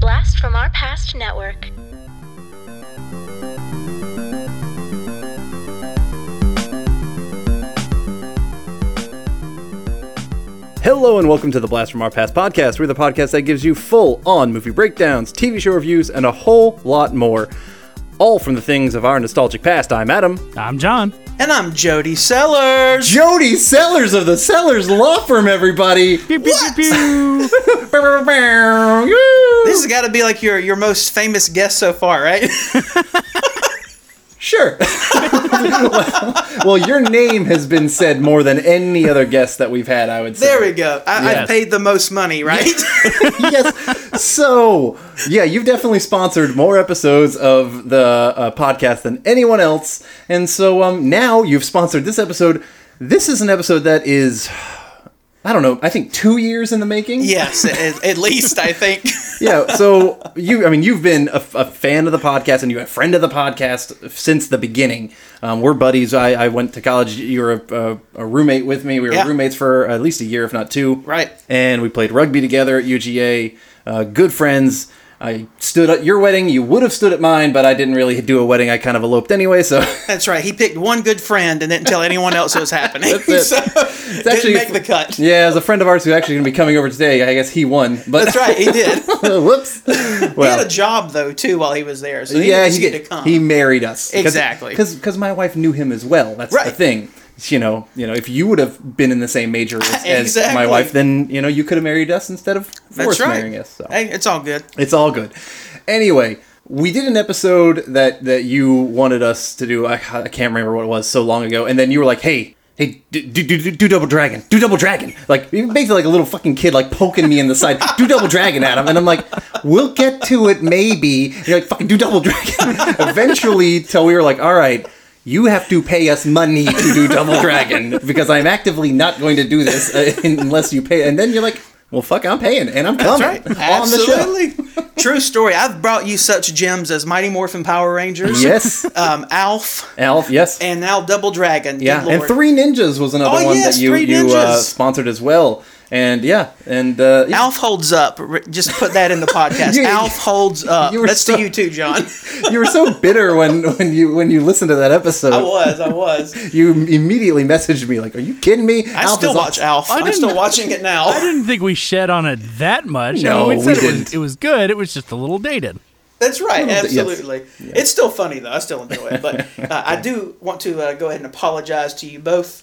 Blast from Our Past Network. Hello and welcome to the Blast from Our Past podcast. We're the podcast that gives you full on movie breakdowns, TV show reviews, and a whole lot more. All from the things of our nostalgic past. I'm Adam. I'm John. And I'm Jody Sellers. Jody Sellers of the Sellers Law Firm, everybody. Pew, pew, pew, pew. This has got to be like your your most famous guest so far, right? Sure. well, well, your name has been said more than any other guest that we've had, I would say. there we go. I, Yes. I paid the most money, right? yes. So, yeah, you've definitely sponsored more episodes of the uh, podcast than anyone else, and so um, now you've sponsored this episode. This is an episode that is, I don't know, I think two years in the making. yes, at, at least I think. Yeah. So you, I mean, you've been a, a fan of the podcast and you're a friend of the podcast since the beginning. Um, we're buddies. I, I went to college. You were a, a, a roommate with me. We were Yeah. roommates for at least a year, if not two. Right. And we played rugby together at UGA. Uh, good friends. I stood at your wedding. You would have stood at mine, but I didn't really do a wedding. I kind of eloped anyway. So That's right. He picked one good friend and didn't tell anyone else it was happening. That's it. so, actually- didn't make the cut. yeah, as a friend of ours who's actually going to be coming over today, I guess he won. But That's right. He did. whoops. he had a job though too while he was there, so he yeah, didn't he get- to come. he married us Exactly. because my wife knew him as well. That's the thing. You know, you know, if you would have been in the same major as, as my wife, then you know you could have married us instead of forced right. marrying us. So Hey, it's all good. it's all good. Anyway, we did an episode that that you wanted us to do. I, I can't remember what it was so long ago, and then you were like, "Hey." Hey, do, do, do, do double dragon. Do double dragon. Like, basically like a little fucking kid, like poking me in the side. Do double dragon, Adam. And I'm like, we'll get to it maybe. And you're like, fucking do double dragon. Eventually, till we were like, all right, you have to pay us money to do double dragon because I'm actively not going to do this uh, unless you pay. And then you're like, well, fuck, I'm paying and I'm coming That's right. on the show. Absolutely. True story. I've brought you such gems as Mighty Morphin Power Rangers. Yes. Um, Alf. Alf, yes. And now Double Dragon. Yeah, and Three Ninjas was another Oh, one yes, that you you uh, sponsored as well. And yeah, and uh, yeah, Alf holds up. Just put that in the podcast. You- Alf holds up. you were That's so- to you too, John. you were so bitter when when you when you listened to that episode. I was. I was. You immediately messaged me like, "Are you kidding me?" I Alf still watch Alf. I'm still watching it now. I didn't think we shed on it that much. No, I mean, we said we it was, didn't. it was good. It was just a little dated. That's right. Little bit, yes. Absolutely. It's still funny though. I still enjoy it. But uh, I do want to uh, go ahead and apologize to you both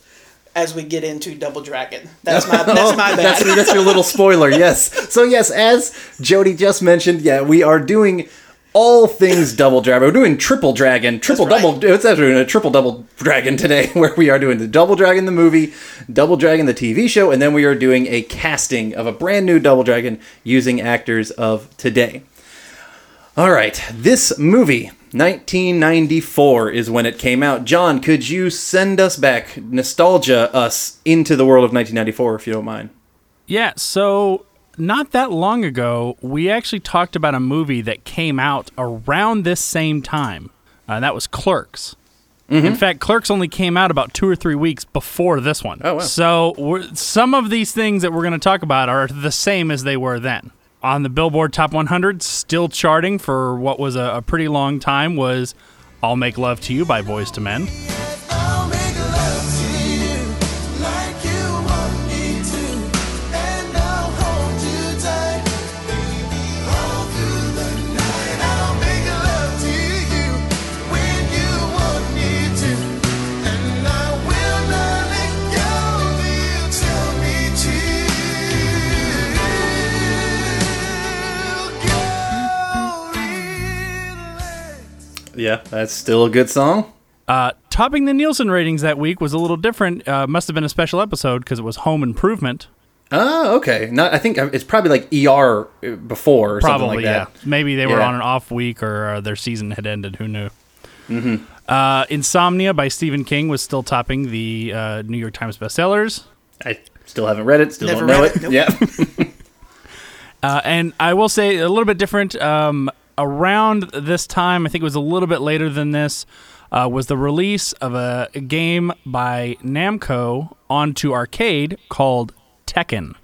as we get into Double Dragon. That's my. That's my bad. That's, that's your little spoiler. Yes. So yes, as Jody just mentioned, yeah, we are doing all things double dragon. We're doing triple dragon, triple right. double. It's actually doing a triple double dragon today, where we are doing the double dragon the movie, double dragon the TV show, and then we are doing a casting of a brand new double dragon using actors of today. All right, this movie, 1994, is when it came out. John, could you send us back, nostalgia us into the world of 1994, if you don't mind? Yeah, so not that long ago, we actually talked about a movie that came out around this same time. Uh, and that was Clerks. Mm-hmm. In fact, Clerks only came out about two or three weeks before this one. Oh, wow. So we're, some of these things that we're going to talk about are the same as they were then. On the Billboard Top 100, still charting for what was a, a pretty long time, was "I'll Make Love to You" by Boyz II Men. Yeah, that's still a good song. Uh, topping the Nielsen ratings that week was a little different. Uh, must have been a special episode because it was Home Improvement. Oh, okay. Not, I think it's probably like ER before or Probably, something like yeah. that. Maybe they were Yeah. on an off week or uh, their season had ended. Who knew? Mm-hmm. Uh, Insomnia by Stephen King was still topping the uh, New York Times bestsellers. I still haven't read it. Still Never don't know read it. it, nope. Yeah. Uh, and I will say a little bit different. Um, around this time, I think it was a little bit later than this, uh, was the release of a, a game by Namco onto arcade called Tekken.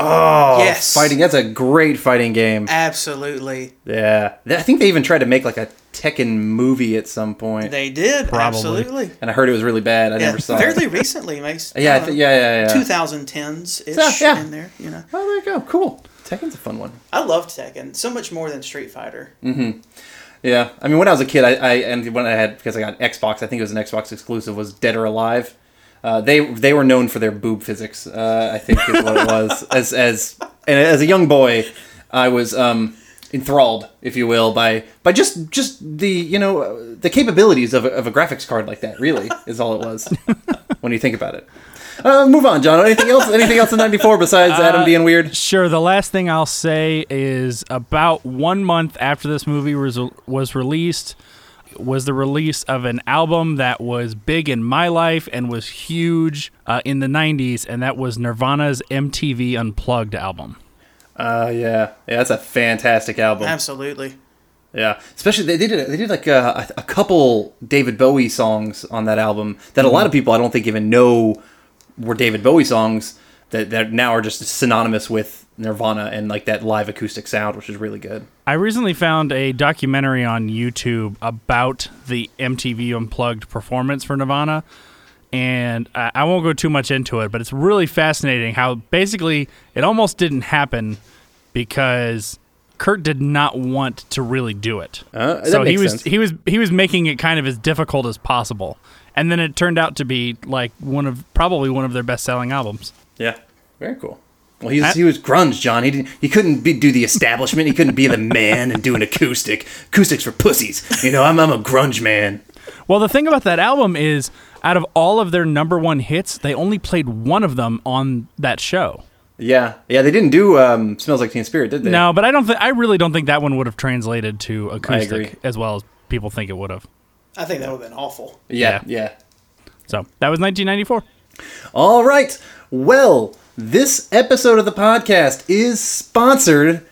Oh, Yes. fighting. That's a great fighting game. Absolutely. Yeah, I think they even tried to make like a Tekken movie at some point, They did. Probably. Absolutely. and I heard it was really bad. I Yeah, never saw fairly it. Fairly recently, makes Yeah, I th- yeah, yeah, yeah. 2010s ish Yeah, yeah. in there. You know, Oh, there you go. Cool. Tekken's a fun one. I loved Tekken so much more than Street Fighter. Mm-hmm. Yeah, I mean, when I was a kid, I, I and when I had because I got Xbox, I think it was an Xbox exclusive, was Dead or Alive. Uh, they they were known for their boob physics. Uh, I think is what it was. As as and as a young boy, I was um, enthralled, if you will, by by just just the you know uh, the capabilities of a, of a graphics card like that. Really, is all it was when you think about it. Uh, move on, John. Anything else? Anything else in '94 besides Adam being weird? Sure. The last thing I'll say is about one month after this movie was was released was the release of an album that was big in my life and was huge uh, in the '90s, and that was Nirvana's MTV Unplugged album. Uh, yeah, yeah, that's a fantastic album. Absolutely. Yeah, especially they, they did they did like a, a couple David Bowie songs on that album that a lot of people I don't think even know were David Bowie songs that that now are just synonymous with Nirvana and like that live acoustic sound, which is really good. I recently found a documentary on YouTube about the MTV Unplugged performance for Nirvana, and I, I won't go too much into it, but it's really fascinating how basically it almost didn't happen because Kurt did not want to really do it. Uh, so he was sense. he was he was making it kind of as difficult as possible, and then it turned out to be like one of probably one of their best selling albums. Yeah, very cool. Well, he's, I- he was grunge, John. He didn't. He couldn't be, do the establishment. He couldn't be the man and do an acoustic. Acoustics for pussies. You know, I'm I'm a grunge man. Well, the thing about that album is, out of all of their number one hits, they only played one of them on that show. Yeah, yeah. They didn't do um, "Smells Like Teen Spirit," did they? No, but I don't. think I really don't think that one would have translated to acoustic as well as people think it would have. I think that would have been awful. Yeah, Yeah. yeah. So that was 1994. All right. Well, this episode of the podcast is sponsored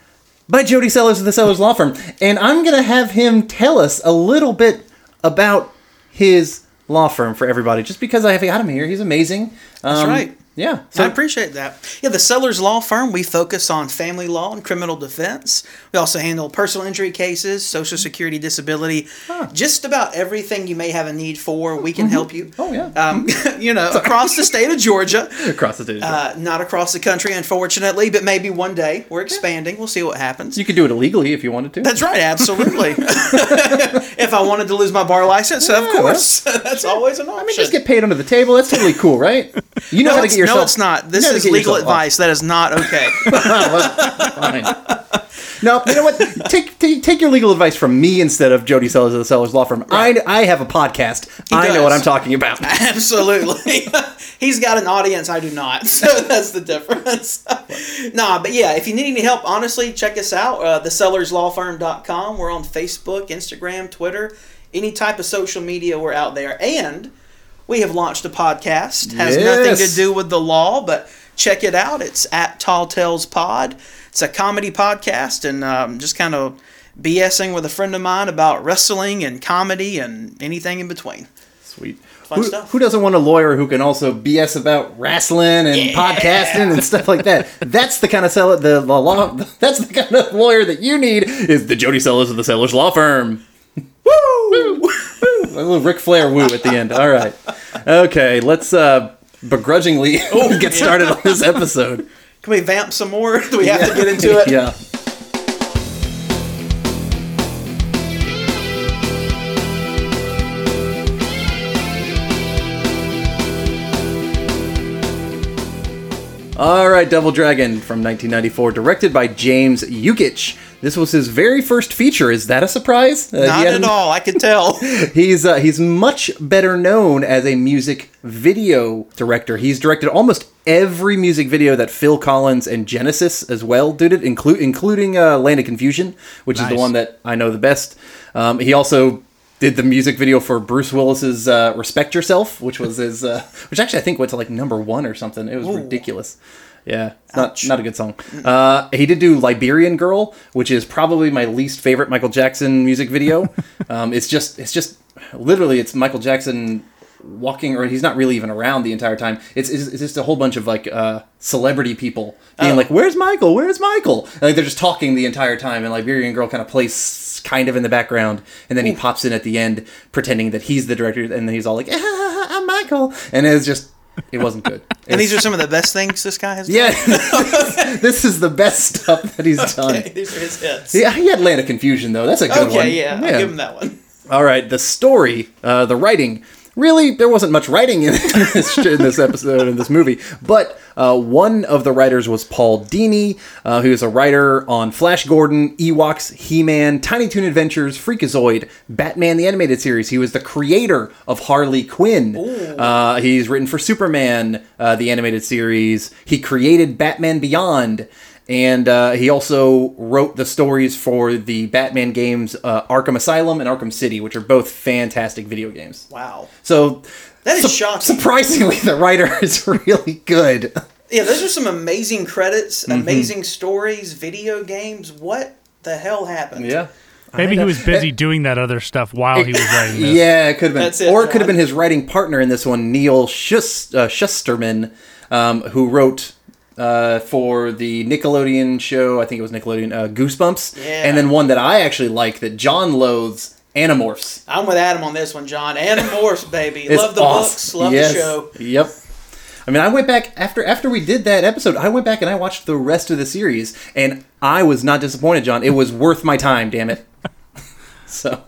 by Jody Sellers of the Sellers Law Firm, and I'm going to have him tell us a little bit about his law firm for everybody. Just because I have got him here, he's amazing. That's Um, right. Yeah. So I appreciate that. Yeah, the Sellers Law Firm, we focus on family law and criminal defense. We also handle personal injury cases, social security, disability, just about everything you may have a need for, we can help you. Oh, yeah. Um, you know, across the state of Georgia. across the stage. Uh, not across the country, unfortunately, but maybe one day. We're expanding. We'll see what happens. you could do it illegally if you wanted to. That's right, absolutely. if I wanted to lose my bar license, of Yeah, course. That's always an option. I mean, just get paid under the table. That's totally cool, right? You know no, how to get get yourself. no, it's not. This you know how to is legal yourself off. advice. That is not okay. No, you know what? Take, take take your legal advice from me instead of Jody Sellers of the Sellers Law Firm. I, I have a podcast. I know what I'm talking about. Absolutely. He's got an audience, I do not. So that's the difference. nah, but yeah, if you need any help, honestly, check us out. Uh, thesellerslawfirm.com. We're on Facebook, Instagram, Twitter, any type of social media, we're out there. And we have launched a podcast. Has nothing to do with the law, but check it out. It's at Tall Tales Pod. It's a comedy podcast and um, just kind of BSing with a friend of mine about wrestling and comedy and anything in between. Sweet. Fun who, stuff. who doesn't want a lawyer who can also BS about wrestling and Yeah. podcasting and stuff like that? That's the kind of seller, the, the law. That's the kind of lawyer that you need. Is the Jody Sellers of the Sellers Law Firm? Woo! Woo! A little Ric Flair woo at the end. All right. Okay, let's uh, begrudgingly get started on this episode. Can we vamp some more? Do we have to get into it? Yeah. All right, Double Dragon from 1994, directed by James Yukich. This was his very first feature. Is that a surprise? Uh, Not at all. I can tell. He's uh, he's much better known as a music video director. He's directed almost every music video that Phil Collins and Genesis as well did it, include including uh, Land of Confusion, which is the one that I know the best. Um, he also did the music video for Bruce Willis's uh, "Respect Yourself," which was his, uh, which actually I think went to like number one or something. It was ridiculous. Yeah, it's not Ouch. not a good song. Uh, he did do "Liberian Girl," which is probably my least favorite Michael Jackson music video. um, it's just it's just literally it's Michael Jackson walking or he's not really even around the entire time. It's, it's, it's just a whole bunch of like uh, celebrity people being like, "Where's Michael? Where's Michael?" And, like they're just talking the entire time, and Liberian Girl kind of plays kind of in the background, and then he pops in at the end pretending that he's the director, and then he's all like, ah, "I'm Michael," and it's just it wasn't good. And these are some of the best things this guy has done. yeah, this is the best stuff that he's done. These are his hits. Yeah, he had Land of Confusion though. That's a good one. Okay, yeah, I'll give him that one. All right, the story, uh, the writing. Really, there wasn't much writing in this, in this episode in this movie, but uh, one of the writers was Paul Dini, uh, who is a writer on Flash Gordon, Ewoks, He-Man, Tiny Toon Adventures, Freakazoid, Batman the Animated Series. He was the creator of Harley Quinn. Uh, he's written for Superman, uh, the animated series. He created Batman Beyond. And uh, he also wrote the stories for the Batman games uh, Arkham Asylum and Arkham City, which are both fantastic video games. Wow. So That is sup- shocking. Surprisingly, the writer is really good. Yeah, those are some amazing credits, Mm-hmm. amazing stories, video games. What the hell happened? Yeah. Maybe he was busy doing that other stuff while he was writing this. Yeah, it could have been, That's it, or it could have been his writing partner in this one, Neal Schus- uh, Shusterman, um, who wrote uh, for the Nickelodeon show. I think it was Nickelodeon uh, Goosebumps, Yeah. and then one that I actually like that John loathes, Animorphs. I'm with Adam on this one, John. Animorphs, baby. Love the awesome. books, love Yes. the show. Yep. I mean, I went back after after we did that episode. I went back and I watched the rest of the series, and I was not disappointed, John. It was worth my time. Damn it. so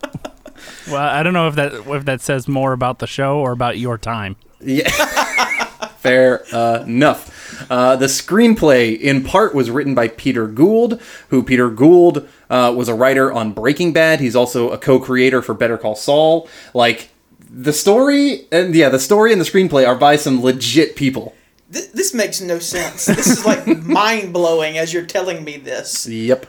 Well, I don't know if that if that says more about the show or about your time. yeah, fair uh, enough. Uh, the screenplay, in part, was written by Peter Gould, who Peter Gould uh, was a writer on Breaking Bad. He's also a co-creator for Better Call Saul. Like the story, and yeah, the story and the screenplay are by some legit people. Th- this makes no sense. This is like mind blowing as you're telling me this. Yep.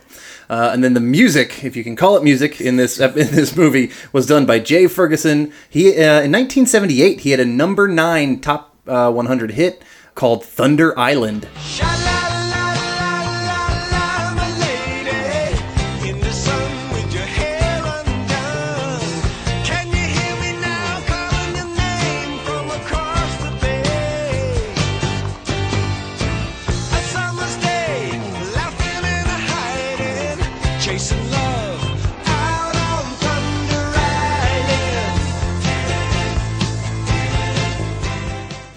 Uh, and then the music, if you can call it music, in this in this movie was done by Jay Ferguson. He uh, in 1978 he had a number nine top uh, 100 hit called Thunder Island.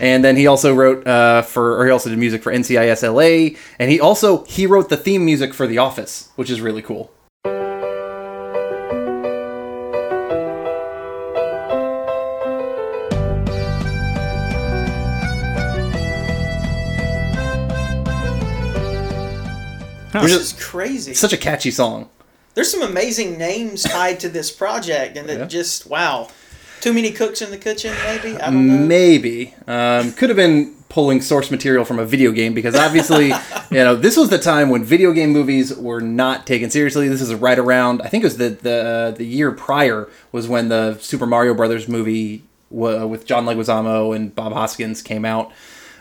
And then he also wrote uh, for, or he also did music for NCIS LA, and he also he wrote the theme music for The Office, which is really cool. This is crazy. Such a catchy song. There's some amazing names tied to this project, and it Yeah. just wow. Too many cooks in the kitchen, maybe. I don't know. Maybe um, could have been pulling source material from a video game because obviously, you know, this was the time when video game movies were not taken seriously. This is right around, I think it was the the the year prior was when the Super Mario Brothers movie wa- with John Leguizamo and Bob Hoskins came out.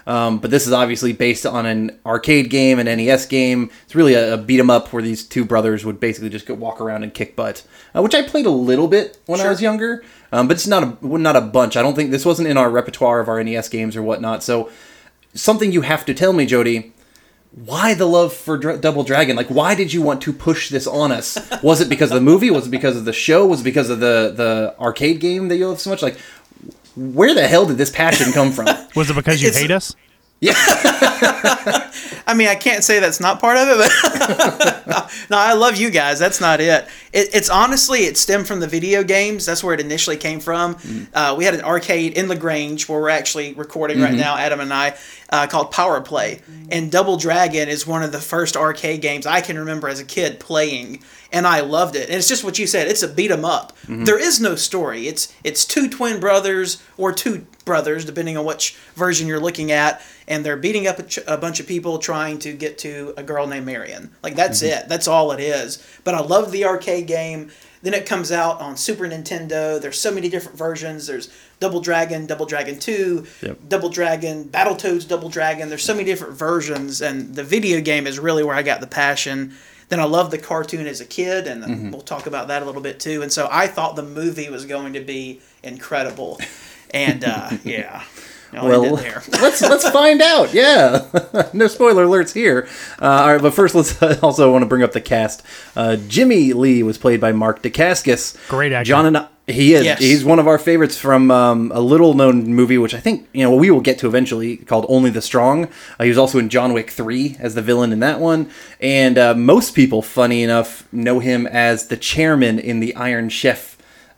Um, but this is obviously based on an arcade game, an NES game. It's really a, a beat 'em up where these two brothers would basically just go walk around and kick butt, uh, which I played a little bit when I was younger, um, but it's not a not a bunch. I don't think this wasn't in our repertoire of our NES games or whatnot. So something you have to tell me, Jody. Why the love for Dr- Double Dragon? Like, why did you want to push this on us? Was it because of the movie? Was it because of the show? Was it because of the the arcade game that you love so much? Like, where the hell did this passion come from? Was it because you It's- hate us? I mean, I can't say that's not part of it, but no, I love you guys. That's not it. it. It's honestly, it stemmed from the video games. That's where it initially came from. Uh, we had an arcade in LaGrange where we're actually recording right now, Adam and I, uh, called Power Play. And Double Dragon is one of the first arcade games I can remember as a kid playing, and I loved it. And it's just what you said. It's a beat 'em up. There is no story. It's it's two twin brothers or two brothers, depending on which version you're looking at, and they're beating up a, ch- a bunch of people trying to get to a girl named Marian. Like that's mm-hmm. it. That's all it is. But I love the arcade game. Then it comes out on Super Nintendo. There's so many different versions. There's Double Dragon, Double Dragon 2, Yep. Double Dragon, Battletoads Double Dragon. There's so many different versions, and the video game is really where I got the passion. Then I loved the cartoon as a kid, and mm-hmm. we'll talk about that a little bit too. And so I thought the movie was going to be incredible. And uh, yeah, no, Well, well, there. let's let's find out. Yeah, no spoiler alerts here. Uh, all right, but first, let's also want to bring up the cast. Uh, Jimmy Lee was played by Mark Dacascos. Great actor. John and I, he is. Yes. He's one of our favorites from um, a little known movie, which I think you know we will get to eventually, called Only the Strong. Uh, he was also in John Wick Three as the villain in that one, and uh, most people, funny enough, know him as the chairman in the Iron Chef.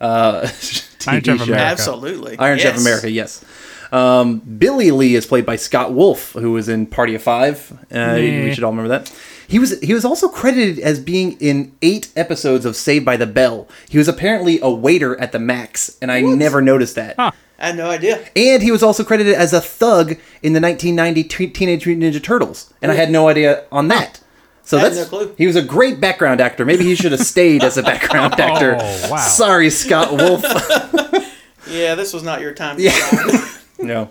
Uh, TV Iron Chef show. America. Absolutely. Iron Chef America, yes. Um, Billy Lee is played by Scott Wolf, who was in Party of Five. Uh, We should all remember that. He was he was also credited as being in eight episodes of Saved by the Bell. He was apparently a waiter at the Max, and I never noticed that. Huh. I had no idea. And he was also credited as a thug in the 1990 T- Teenage Mutant Ninja Turtles, and I had no idea on that. So I had that's no clue. he was a great background actor. Maybe he should have stayed as a background actor. Oh, wow. Sorry, Scott Wolf. Yeah, this was not your time. To shine. No.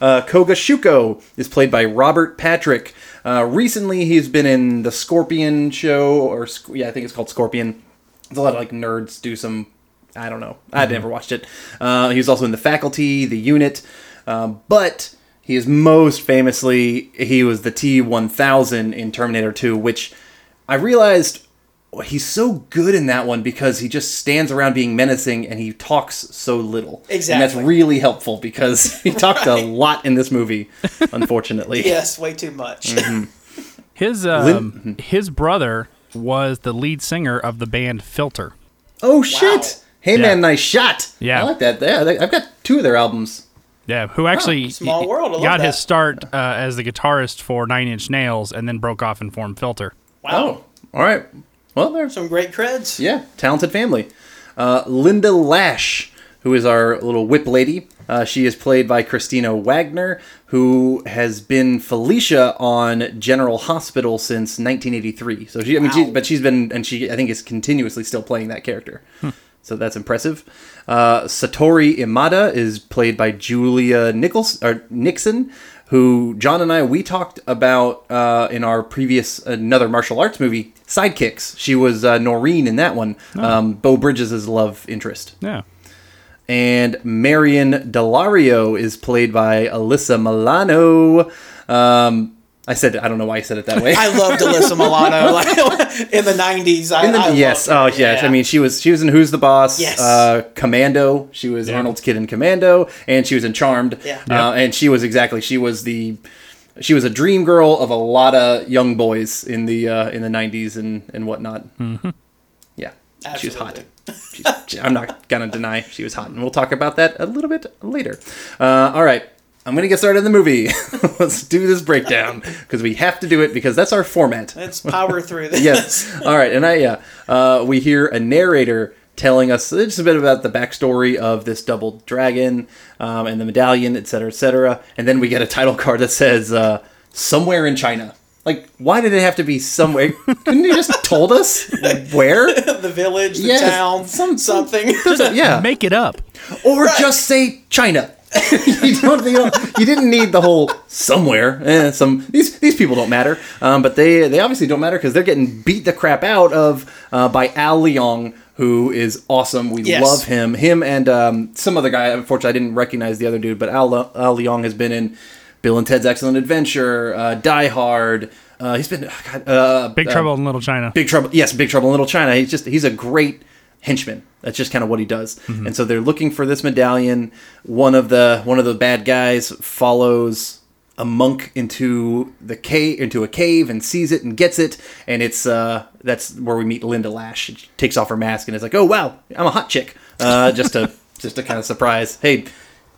Uh, Koga Shuko is played by Robert Patrick. Uh, recently, he's been in the Scorpion show, or yeah, I think it's called Scorpion. There's a lot of like nerds do some. I don't know. I never watched it. Uh, he was also in the Faculty, the Unit, um, but he is most famously he was the T one thousand in Terminator Two, which I realized he's so good in that one because he just stands around being menacing and he talks so little. Exactly. And that's really helpful because he talked a lot in this movie, unfortunately. yes, way too much. Mm-hmm. His um, his brother was the lead singer of the band Filter. Oh shit! Hey Yeah. man, nice shot. Yeah. I like that. Yeah, I've got two of their albums. Yeah, who actually small world, I love got his start uh, as the guitarist for Nine Inch Nails and then broke off and formed Filter. Wow. Oh, all right. Well, they're Some great creds. yeah, talented family. Uh, Linda Lash, who is our little whip lady. Uh, she is played by Kristina Wagner, who has been Felicia on General Hospital since 1983. So she, I mean, she, but she's been, and she, I think, is continuously still playing that character. So that's impressive. Uh, Satori Imada is played by Julia Nichols or Nixon, who John and I we talked about uh, in our previous another martial arts movie, Sidekicks. She was uh, Noreen in that one. Um, Beau Bridges' love interest. Yeah. And Marian Delario is played by Alyssa Milano. Um, I said I don't know why I said it that way. I loved Alyssa Milano like, in the '90s. I, In the- I loved yes. her. Oh, yes. Yeah. I mean, she was she was in Who's the Boss? Yes. Uh, Commando. She was Yeah. Arnold's kid in Commando, and she was in Charmed. Yeah. Uh, and she was exactly she was the she was a dream girl of a lot of young boys in the uh, in the '90s and and whatnot. Mm-hmm. Yeah, she was hot. Absolutely. She- she- I'm not gonna deny she was hot, and we'll talk about that a little bit later. Uh, all right. I'm gonna get started in the movie. Let's do this breakdown because we have to do it because that's our format Let's power through this. yes. All right, and I yeah, uh, we hear a narrator telling us just a bit about the backstory of this double dragon um, and the medallion, et cetera, et cetera, and then we get a title card that says uh, "somewhere in China." Like, why did it have to be somewhere? Couldn't you just told us where? the village, the Yes, town, some- some- something. yeah, Make it up. or just say China. you don't, you don't, you didn't need the whole somewhere. Eh, some these these people don't matter, um, but they they obviously don't matter because they're getting beat the crap out of uh, by Al Leong, who is awesome. We Yes. love him. Him and um, some other guy. Unfortunately, I didn't recognize the other dude, but Al Al Leong has been in Bill and Ted's Excellent Adventure, uh, Die Hard. Uh, he's been God, uh, Big uh, Trouble in Little China. Big Trouble. Yes, Big Trouble in Little China. He's just he's a great henchman. That's just kind of what he does. And so they're looking for this medallion. One of the one of the bad guys follows a monk into the cave into a cave and sees it and gets it and it's uh that's where we meet Linda Lash. She takes off her mask and is like, "Oh wow, I'm a hot chick." Uh just to just to kind of surprise. Hey,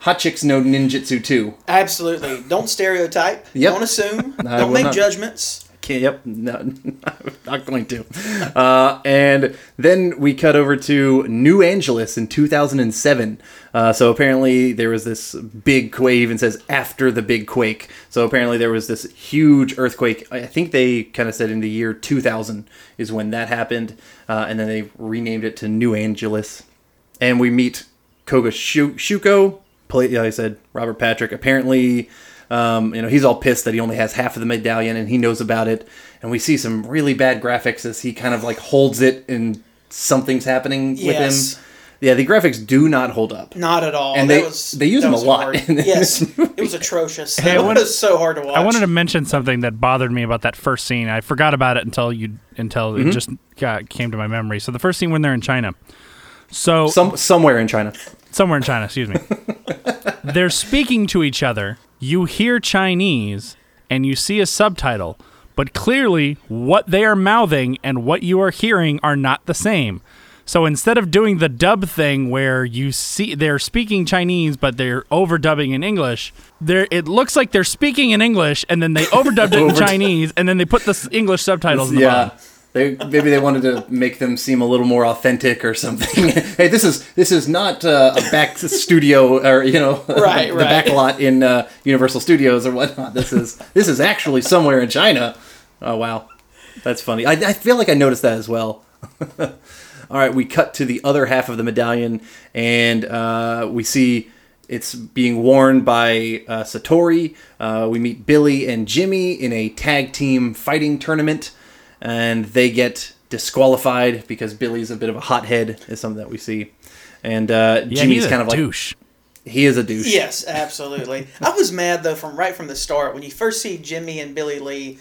hot chicks know ninjutsu too. Absolutely. Don't stereotype. Yep. Don't assume. I Don't make not. judgments. Can't, yep, no, not going to. Uh, and then we cut over to New Angeles in 2007. Uh, so apparently there was this big quake. Even says after the big quake. So apparently there was this huge earthquake. I think they kind of said in the year 2000 is when that happened, uh, and then they renamed it to New Angeles. And we meet Koga Shu- Shuko, played, like I said, Robert Patrick. Apparently, um, you know, he's all pissed that he only has half of the medallion and he knows about it. And we see some really bad graphics as he kind of like holds it and something's happening with Yes. him. Yeah, the graphics do not hold up. Not at all. And That they- was, they use that them a lot hard. in yes, it was atrocious. Hey, I it wanted- was so hard to watch. I wanted to mention something that bothered me about that first scene. I forgot about it until you until Mm-hmm. it just got, came to my memory. So the first scene when they're in China. So Some somewhere in China. Somewhere in China, excuse me. They're speaking to each other. You hear Chinese and you see a subtitle, but clearly what they are mouthing and what you are hearing are not the same. So instead of doing the dub thing where you see they're speaking Chinese but they're overdubbing in English, there it looks like they're speaking in English and then they overdubbed it in Chinese and then they put the English subtitles in the Yeah. bottom. They, maybe they wanted to make them seem a little more authentic or something. hey, this is this is not uh, a back studio or you know Right, the right. back lot in uh, Universal Studios or whatnot. This is this is actually somewhere in China. Oh wow, that's funny. I, I feel like I noticed that as well. All right, we cut to the other half of the medallion, and uh, we see it's being worn by uh, Satori. Uh, we meet Billy and Jimmy in a tag team fighting tournament, and they get disqualified because Billy's a bit of a hothead, is something that we see. And uh, Yeah, Jimmy's he's a kind of like douche. he is a douche. Yes, absolutely. I was mad though from right from the start when you first see Jimmy and Billy Lee,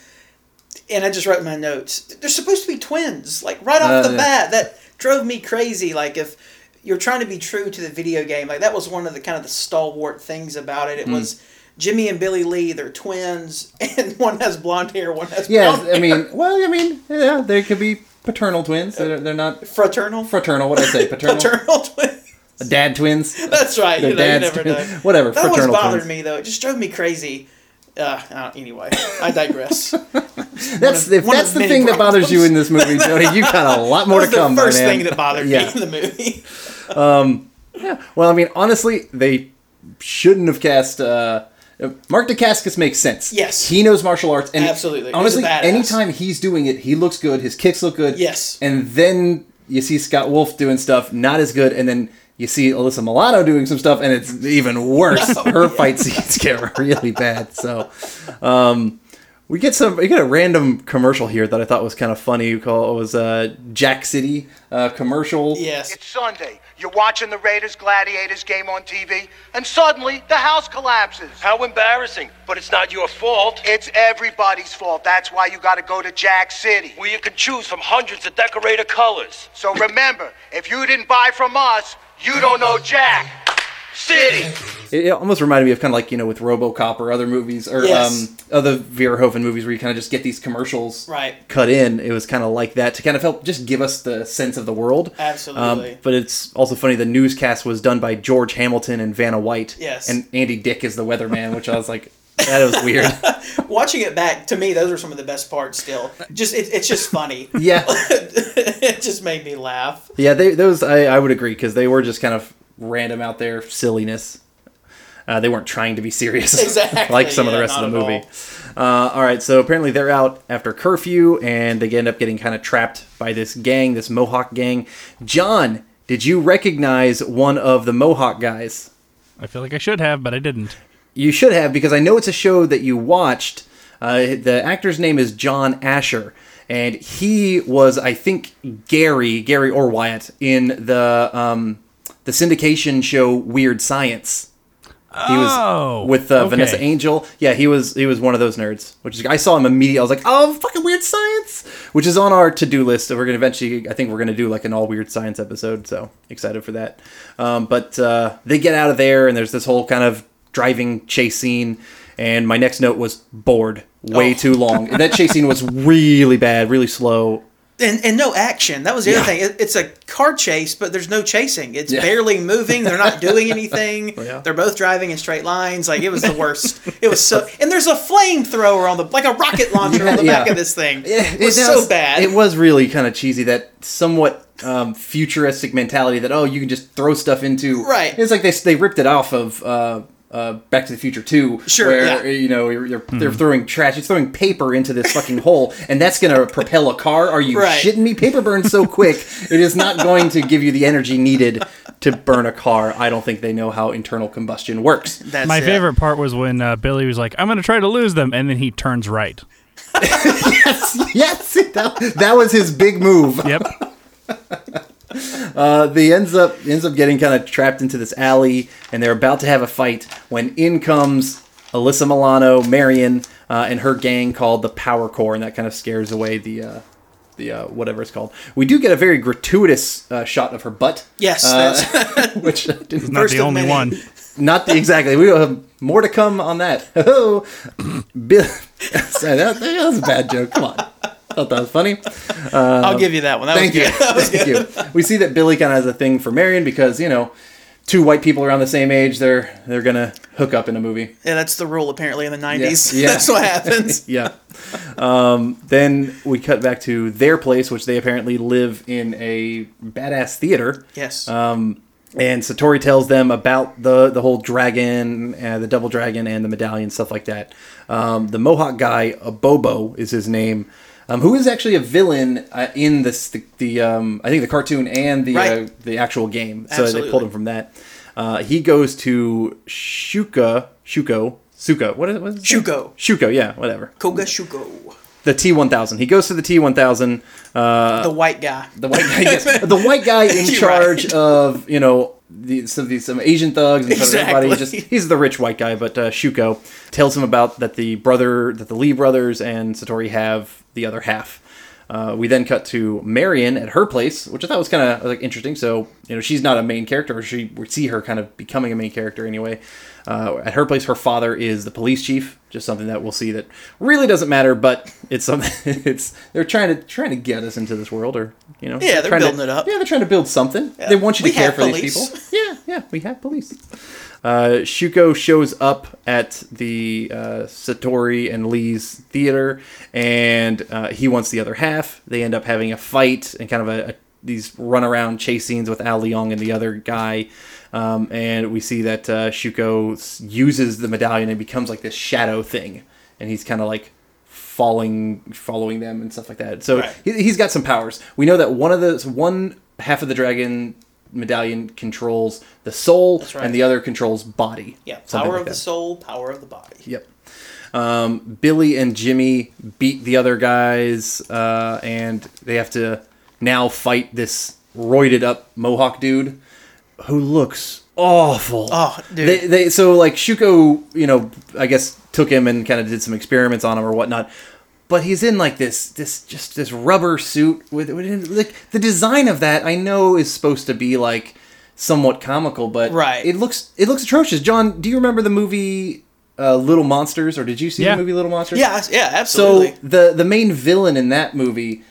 and I just wrote in my notes. They're supposed to be twins, like right off Uh, the yeah. bat. That drove me crazy. Like if you're trying to be true to the video game, like that was one of the kind of the stalwart things about it. It Hmm. was Jimmy and Billy Lee. They're twins, and one has blonde hair, one has Yeah, I mean, well, I mean, yeah, they could be paternal twins. They're, they're not fraternal, fraternal. What did I say? Paternal. paternal twins. Dad twins. That's right. They're You, know, you dads never too. know. Whatever, That always bothered twins. me though. It just drove me crazy. Uh, uh, anyway, I digress. That's of- if that's the thing that bothers you in this movie, Jody. You got a lot more to come. the first man. thing that bothered Yeah. me in the movie. Yeah. Well, I mean, honestly, they shouldn't have cast. Uh, Mark Dacascos makes sense. Yes. he knows martial arts, and Absolutely. Honestly, badass. anytime he's doing it, he looks good. His kicks look good. Yes. and then you see Scott Wolf doing stuff not as good, and then you see Alyssa Milano doing some stuff, and it's even worse. Her fight scenes get really bad. So, um, we get some. We get a random commercial here that I thought was kind of funny. We call it was uh, Jack City uh, commercial. yes. It's Sunday. You're watching the Raiders Gladiators game on TV, and suddenly the house collapses. How embarrassing. But it's not your fault. It's everybody's fault. That's why you gotta go to Jack City. Where you can choose from hundreds of decorator colors. So remember, if you didn't buy from us, you don't know Jack City. It, it almost reminded me of kind of like you know with RoboCop or other movies or Yes. um, other Verhoeven movies where you kind of just get these commercials Right. cut in. It was kind of like that to kind of help just give us the sense of the world. Absolutely. Um, but it's also funny. The newscast was done by George Hamilton and Vanna White. Yes. And Andy Dick is the weatherman, which I was like, that was weird. Watching it back, to me, those are some of the best parts. Still, just it, it's just funny. yeah. it just made me laugh. Yeah. They those I, I would agree because they were just kind of random out there silliness. Uh, they weren't trying to be serious, Exactly, like some of the rest of the not at movie. Uh, all right, so apparently they're out after curfew, and they end up getting kind of trapped by this gang, this Mohawk gang. John, did you recognize one of the Mohawk guys? I feel like I should have, but I didn't. You should have, because I know it's a show that you watched. Uh, the actor's name is John Asher, and he was, I think, Gary, Gary or Wyatt in the um, the syndication show Weird Science. He was Oh, with uh, okay. Vanessa Angel. Yeah, he was he was one of those nerds. Which is I saw him immediately. I was like, oh, fucking Weird Science, which is on our to do list. We're gonna eventually. I think we're gonna do like an all Weird Science episode. So excited for that. Um, but uh, they get out of there, and there's this whole kind of driving chase scene. And my next note was bored, way Oh. too long. And that chase scene was really bad, really slow. And, and no action. That was the Yeah. other thing. It, it's a car chase, but there's no chasing. It's Yeah. barely moving. They're not doing anything. Yeah. They're both driving in straight lines. Like it was the worst. It was so. And there's a flamethrower on the like a rocket launcher on the back of this thing. Yeah, it was so bad. It was really kind of cheesy. That somewhat um, futuristic mentality that oh, you can just throw stuff into. Right. It's like they they ripped it off of. Uh, uh, Back to the Future Two, Sure, where yeah. you know you're, you're, they're throwing trash, it's throwing paper into this fucking hole, and that's gonna propel a car. Are you Right. shitting me? Paper burns so quick, it is not going to give you the energy needed to burn a car. I don't think they know how internal combustion works. That's My it. favorite part was when uh, Billy was like, "I'm going to try to lose them," and then he turns right. yes, that, that was his big move. Yep. Uh, they ends up ends up getting kind of trapped into this alley, and they're about to have a fight when in comes Alyssa Milano, Marian, uh, and her gang called the Power Corps, and that kind of scares away the. Uh, the uh, whatever it's called. We do get a very gratuitous uh, shot of her butt. Yes, uh, that's which didn't Not the only many. one. not the exactly. We will have more to come on that. Oh, Bill, sorry, that, that was a bad joke. Come on, thought that was funny. I'll give you that one. That Thank was you. That was thank you. We see that Billy kind of has a thing for Marian because you know, two white people around the same age, they're they're gonna hook up in a movie. Yeah, that's the rule apparently in the '90s. Yeah. That's what happens. Yeah. Um, then we cut back to their place, which they apparently live in a badass theater. Yes. Um, and Satori tells them about the the whole dragon, uh, the double dragon, and the medallion, stuff like that. Um, the Mohawk guy, Abobo is his name, um, who is actually a villain uh, in this the, the um, I think the cartoon and the uh, the actual game. So they pulled him from that. Uh, he goes to Shuka, Shuko, Suka. What is, what is? Shuko. Shuko, yeah, whatever. Koga Shuko, The T one thousand. He goes to the T one thousand. the white guy. The white guy, yes. the white guy in charge right. of you know the, some these some Asian thugs and everybody. Exactly. Just he's the rich white guy, but uh, Shuko tells him about that the brother that the Lee brothers and Satori have the other half. Uh, we then cut to Marian at her place, which I thought was kind of like interesting. So you know she's not a main character. She we see her kind of becoming a main character anyway. Uh, at her place, her father is the police chief. Just something that we'll see that really doesn't matter, but it's something. It's they're trying to trying to get us into this world, or you know, Yeah, they're trying to- building it up. Yeah, they're trying to build something. They want you to We care for police. these people. Yeah, yeah, we have police. Uh, Shuko shows up at the uh, Satori and Lee's theater, and uh, he wants the other half. They end up having a fight and kind of a, a these run around chase scenes with Al Leong and the other guy. Um, and we see that uh, Shuko uses the medallion and becomes like this shadow thing, and he's kind of like falling, following them and stuff like that. So Right. he, he's got some powers. We know that one of the one half of the dragon medallion controls the soul, right. and the other controls body. Yeah, power like of the soul, power of the body. Yep. Um, Billy and Jimmy beat the other guys, uh, and they have to now fight this roided up Mohawk dude who looks awful. Oh, dude. They, they so like Shuko, you know, I guess took him and kind of did some experiments on him or whatnot. But he's in like this, this just this rubber suit with, with like the design of that. I know is supposed to be like somewhat comical, but Right. it looks it looks atrocious. John, do you remember the movie uh, Little Monsters, or did you see Yeah. the movie Little Monsters? Yeah, yeah, absolutely. So the the main villain in that movie,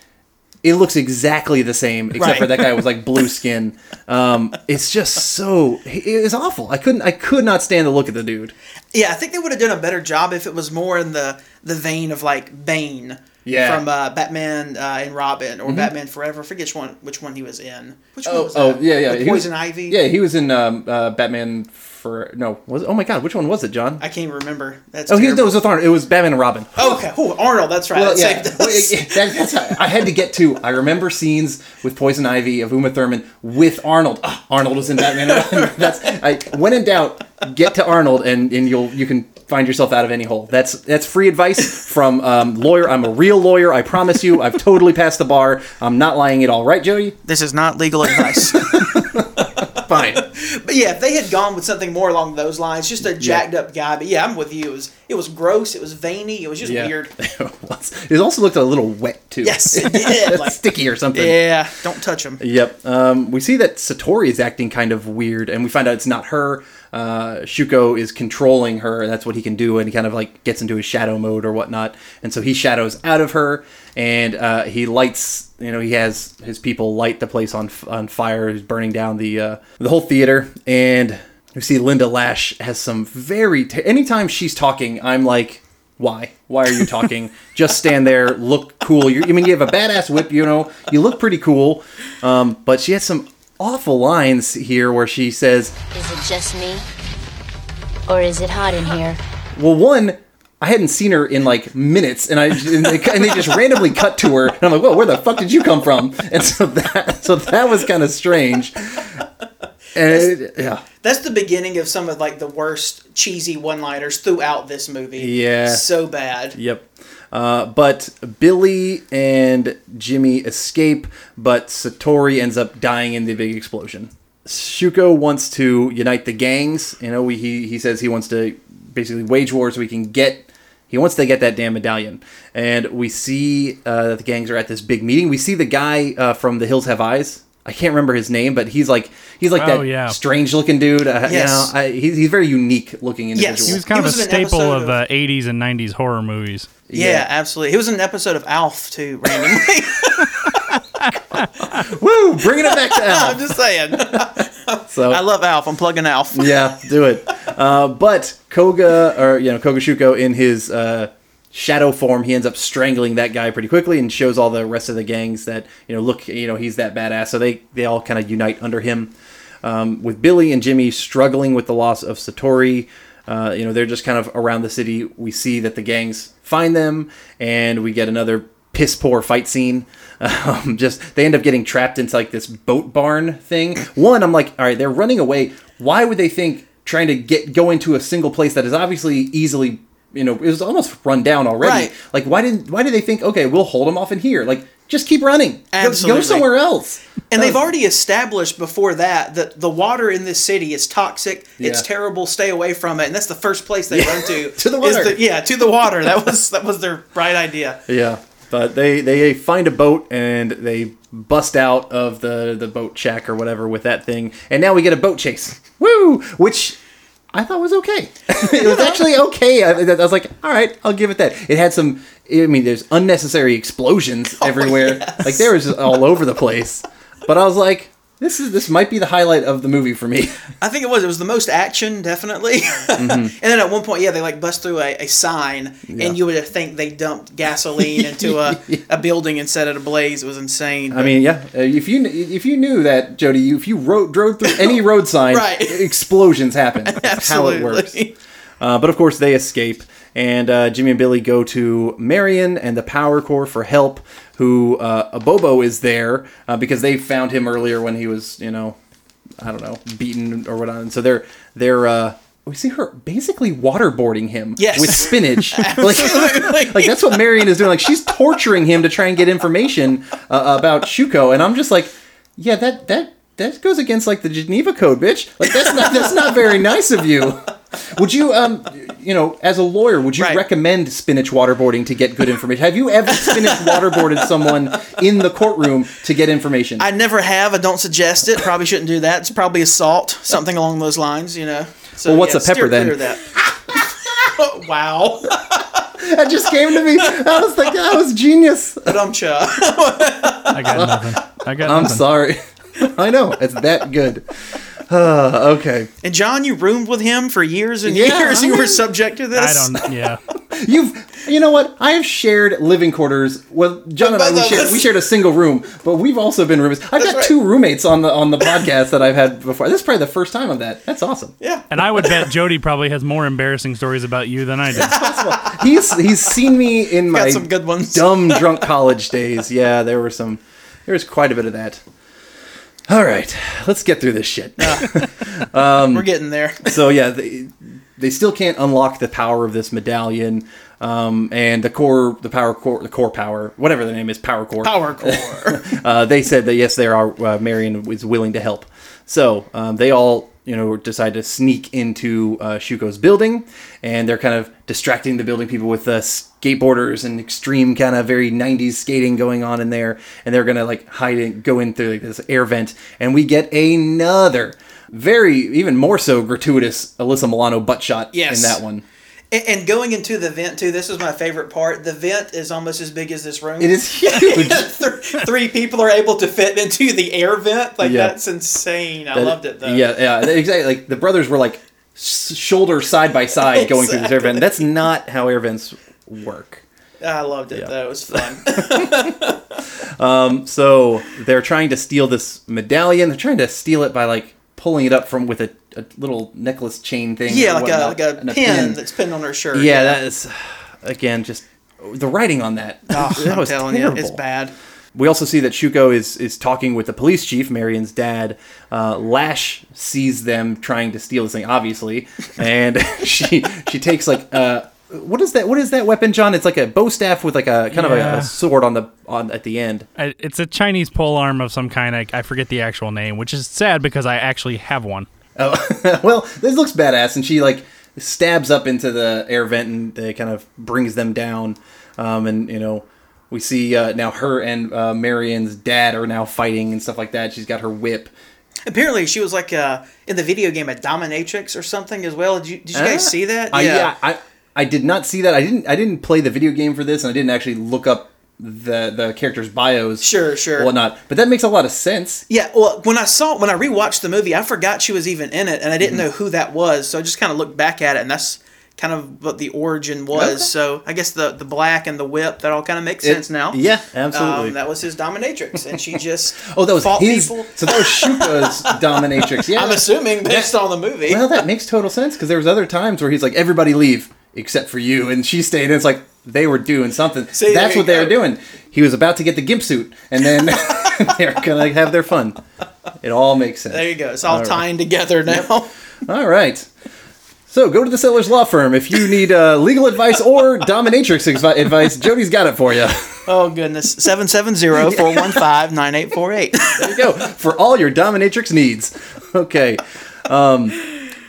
it looks exactly the same, except Right. for that guy with like blue skin. Um, it's just so it is awful. I couldn't I could not stand the look of the dude. yeah, I think they would have done a better job if it was more in the the vein of like Bane. Yeah. Mm-hmm. From uh, Batman uh, and Robin or Batman Forever. I forget which one which one he was in. Which one Oh, was oh that? yeah, yeah. With he was- Poison Ivy. Yeah, he was in um, uh, Batman for no was oh my god, which one was it, John? I can't remember. That's oh, he no, it was with Arnold. It was Batman and Robin. Okay, oh, Arnold. That's right. Well, yeah, saved Well, us. yeah, that- that's I had to get to. I remember scenes with Poison Ivy of Uma Thurman with Arnold. Ah, Arnold was in Batman. and Robin. That's I. When in doubt, get to Arnold, and and you'll you can find yourself out of any hole. That's that's free advice from um, lawyer. I'm a real lawyer. I promise you. I've totally passed the bar. I'm not lying at all. Right, Jody? This is not legal advice. Fine. but yeah, if they had gone with something more along those lines, just a jacked up guy. But yeah, I'm with you. It was it was gross. It was veiny. It was just Yeah. weird. it also looked a little wet too. Yes, it did. Like, sticky or something. yeah, don't touch him. Yep. Um, we see that Satori is acting kind of weird, and we find out it's not her. Uh, Shuko is controlling her, and that's what he can do, and he kind of like gets into his shadow mode or whatnot, and so he shadows out of her, and uh, he lights. You know, he has his people light the place on on fire. He's burning down the uh, the whole theater, and we see Linda Lash has some very. T- anytime she's talking, I'm like. Why? Why are you talking? Just stand there, look cool. you I mean, you have a badass whip, you know. You look pretty cool. Um, but she has some awful lines here where she says, Is it just me? Or is it hot in here? "Well, one, I hadn't seen her in like minutes, and I and they, and they just randomly cut to her, and I'm like, whoa, where the fuck did you come from?" And so that so that was kind of strange. And it- yeah, That's the beginning of some of like the worst cheesy one-liners throughout this movie. Yeah. so bad. Yep. Uh, but Billy and Jimmy escape, but Satori ends up dying in the big explosion. Shuko wants to unite the gangs. You know, he he says he wants to basically wage war so we can get. He wants to get that damn medallion, and we see uh, that the gangs are at this big meeting. We see the guy uh, from The Hills Have Eyes. I can't remember his name, but he's like he's like Oh, that yeah. strange looking dude. Uh, Yes. you know, I, he's, he's very unique looking individual. He He was kind He of was a staple of, of- uh, 80s and 90s horror movies. Yeah, Yeah. absolutely. He was in an episode of Alf too, randomly. Woo! Bringing it back to Al. I'm just saying. So I love Alf. I'm plugging Alf. yeah, do it. Uh, but Koga, or you know, Koga Shuko in his uh, shadow form, he ends up strangling that guy pretty quickly and shows all the rest of the gangs that you know, look, you know, he's that badass. So they they all kind of unite under him. Um, with Billy and Jimmy struggling with the loss of Satori, uh, you know, they're just kind of around the city. We see that the gangs find them, and we get another piss poor fight scene. Um, just they end up getting trapped into like this boat barn thing. One, I'm like, all right, they're running away. Why would they think trying to get go into a single place that is obviously easily, you know, it was almost run down already. Right. Like, why didn't why did they think, okay, we'll hold them off in here? Like, just keep running. Go- Go, somewhere else. And they've already established before that that the water in this city is toxic. Yeah. It's terrible. Stay away from it. And that's the first place they run to. To the water. yeah, to the water. That was that was their bright idea. Yeah, but they they find a boat and they bust out of the the boat shack or whatever with that thing, and now we get a boat chase. Woo! Which I thought was okay. it was actually okay. I, I was like, all right, I'll give it that. It had some. I mean, there's unnecessary explosions oh, everywhere. yes. Like there was just all over the place. But I was like, this is this might be the highlight of the movie for me. I think it was. It was the most action, definitely. Mm-hmm. and then at one point, yeah, they like bust through a, a sign, and you would think they dumped gasoline into a, a building and set it ablaze. It was insane. I mean, yeah. uh, If you if you knew that, Jody, you, if you rode, drove through any road sign, Right. explosions happen. That's how it works. Uh, but of course, they escape, and uh, Jimmy and Billy go to Marian and the Power Corps for help. Who uh, Abobo is there uh, because they found him earlier when he was, you know, I don't know, beaten or whatnot. And so they're they're uh, we see her basically waterboarding him Yes. with spinach. like, like that's what Marian is doing. Like she's torturing him to try and get information uh, about Shuko, and I'm just like, yeah, that that that goes against like the Geneva Code, bitch. Like that's not that's not very nice of you. Would you, um, you know, as a lawyer, would you Right. recommend spinach waterboarding to get good information? Have you ever spinach waterboarded someone in the courtroom to get information? I never have. I don't suggest it. Probably shouldn't do that. It's probably assault, something along those lines. You know. So, Well, what's a pepper then? clear that. wow. that just came to me. I was like, that was genius. But I'm cha. I got nothing. I got I'm nothing. sorry. I know it's that good. Uh, okay. And John, you roomed with him for years and Yeah, years. I You were subject to this. I don't. Yeah. You've, you know what? I have shared living quarters. Well, John and I we shared, we shared a single room, but we've also been roommates. I've got right. two roommates on the on the podcast that I've had before. This is probably the first time of that. That's awesome. Yeah. And I would bet Jody probably has more embarrassing stories about you than I do. He's he's seen me in my some good ones. dumb drunk college days. Yeah, there were some. There was quite a bit of that. All right, let's get through this shit. We're getting there. so yeah, they, they still can't unlock the power of this medallion. Um, and the core, the power core, the core power, whatever the name is, power core. Power core. uh, they said that yes, they are. Uh, Marian is willing to help. So um, they all, you know, decide to sneak into uh, Shuko's building, and they're kind of distracting the building people with uh, skateboarders and extreme kind of very '90s skating going on in there, and they're gonna like hide and go in through like, this air vent, and we get another very even more so gratuitous Alyssa Milano butt shot Yes. in that one. and, going into the vent too. This is my favorite part. The vent is almost as big as this room. It is huge. Three people are able to fit into the air vent. Like Yeah. that's insane. I That- loved it though. Yeah, yeah, exactly. Like the brothers were like shoulder side by side going through this air vent. That's not how air vents work. I loved it Yeah. though. It was fun. So they're trying to steal this medallion. They're trying to steal it by like pulling it up from with a, a little necklace chain thing. yeah, like a like a and pin, that's pinned on her shirt. Yeah, that is again just the writing on that. Oh, that I'm was telling terrible. you, it's bad. We also see that Shuko is is talking with the police chief, Marian's dad. Uh, Lash sees them trying to steal this thing, obviously, and she she takes like uh, what is that? What is that weapon, John? It's like a bow staff with like a kind of a, a sword on the on at the end. I- It's a Chinese pole arm of some kind. I, I forget the actual name, which is sad because I actually have one. Oh, well, this looks badass, and she like stabs up into the air vent and it kind of brings them down. Um, and you know, we see uh, now her and uh, Marian's dad are now fighting and stuff like that. She's got her whip. Apparently, she was like uh, in the video game a dominatrix or something as well. Did you, did you guys see that? I, yeah, I I did not see that. I didn't I didn't play the video game for this, and I didn't actually look up the the characters' bios. Sure, sure. whatnot. But that makes a lot of sense. Yeah, well, when I saw when I rewatched the movie, I forgot she was even in it, and I Mm-hmm. didn't know who that was. So I just kind of looked back at it, and that's kind of what the origin was. Okay. So I guess the the black and the whip that all kind of makes sense now. Yeah, absolutely. Um, that was his dominatrix, and she just oh, that was fought his. people. So that was Shuko's dominatrix. Yeah, I'm assuming based on the movie. Well, that makes total sense because there was other times where he's like, "Everybody leave except for you," and she stayed. And it's like they were doing something. See, That's what they go. were doing. He was about to get the gimp suit, and then they're gonna have their fun. It all makes sense. there you go. It's all, All right. tying together now. All right. So go to the Sellers Law Firm if you need uh, legal advice or dominatrix advi- advice. Jody's got it for you. oh goodness, 770-415-9848. There you go for all your dominatrix needs. Okay. Um,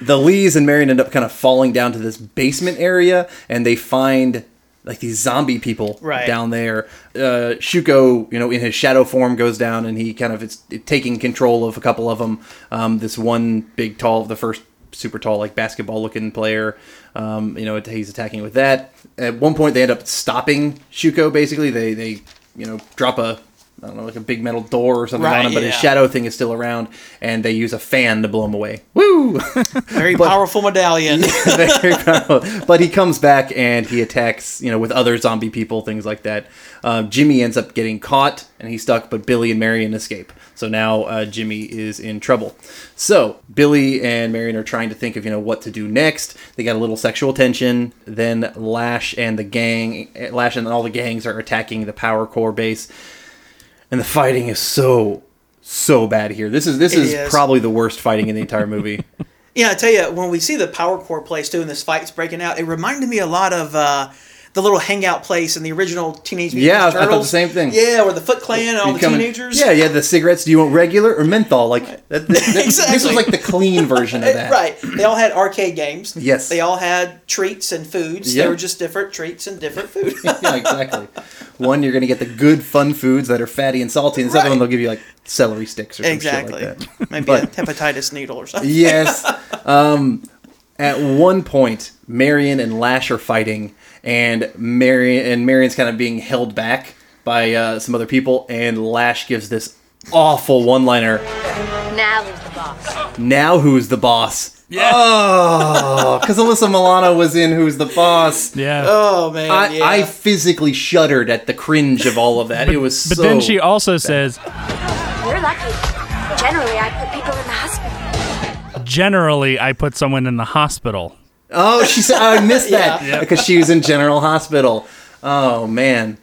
the Lees and Marian end up kind of falling down to this basement area, and they find like these zombie people Right. down there. Uh, Shuko, you know, in his shadow form, goes down, and he kind of is taking control of a couple of them. Um, this one big, tall, the first super tall, like basketball-looking player. Um, you know, he's attacking with that. At one point, they end up stopping Shuko. Basically, they they you know drop a I don't know, like a big metal door or something Right, on him, but his shadow thing is still around, and they use a fan to blow him away. Woo! Very powerful medallion. Very powerful. But he comes back and he attacks, you know, with other zombie people, things like that. Um, Jimmy ends up getting caught and he's stuck, but Billy and Marian escape. So now uh, Jimmy is in trouble. So Billy and Marian are trying to think of, you know, what to do next. They got a little sexual tension. Then Lash and the gang, Lash and all the gangs are attacking the Power Corps base, and the fighting is so so bad here. This is this It is, is. probably the worst fighting in the entire movie. Yeah, I tell you, when we see the Power Corps place too, and this fight's breaking out, it reminded me a lot of uh, the little hangout place in the original Teenage Mutant Yeah, I Ninja thought the same thing. Yeah, where the Foot Clan and all You the teenagers. Yeah, yeah. The cigarettes. Do you want regular or menthol? Like that, that- that- This was like the clean version of that. Right. They all had arcade games. Yes. They all had treats and foods. Yeah. They were just different treats and different food. yeah, exactly. One, you're gonna get the good fun foods that are fatty and salty, and the second Right. one they'll give you like celery sticks or exactly. like that. Maybe But- a hepatitis needle or something. yes. Um, at one point, Marian and Lash are fighting, and Marian and Marian's kind of being held back by uh, some other people, and Lash gives this awful one-liner. Now who's the boss? Now who's the boss? Yeah. Oh, because Alyssa Milano was in Who's the Boss. Yeah. Oh man. I, yeah. I physically shuddered at the cringe of all of that. it was but so. then she also says, You're lucky. Generally, I put people in the hospital. generally, I put someone in the hospital. Oh, she said I missed that Yeah. because she was in General Hospital. Oh man.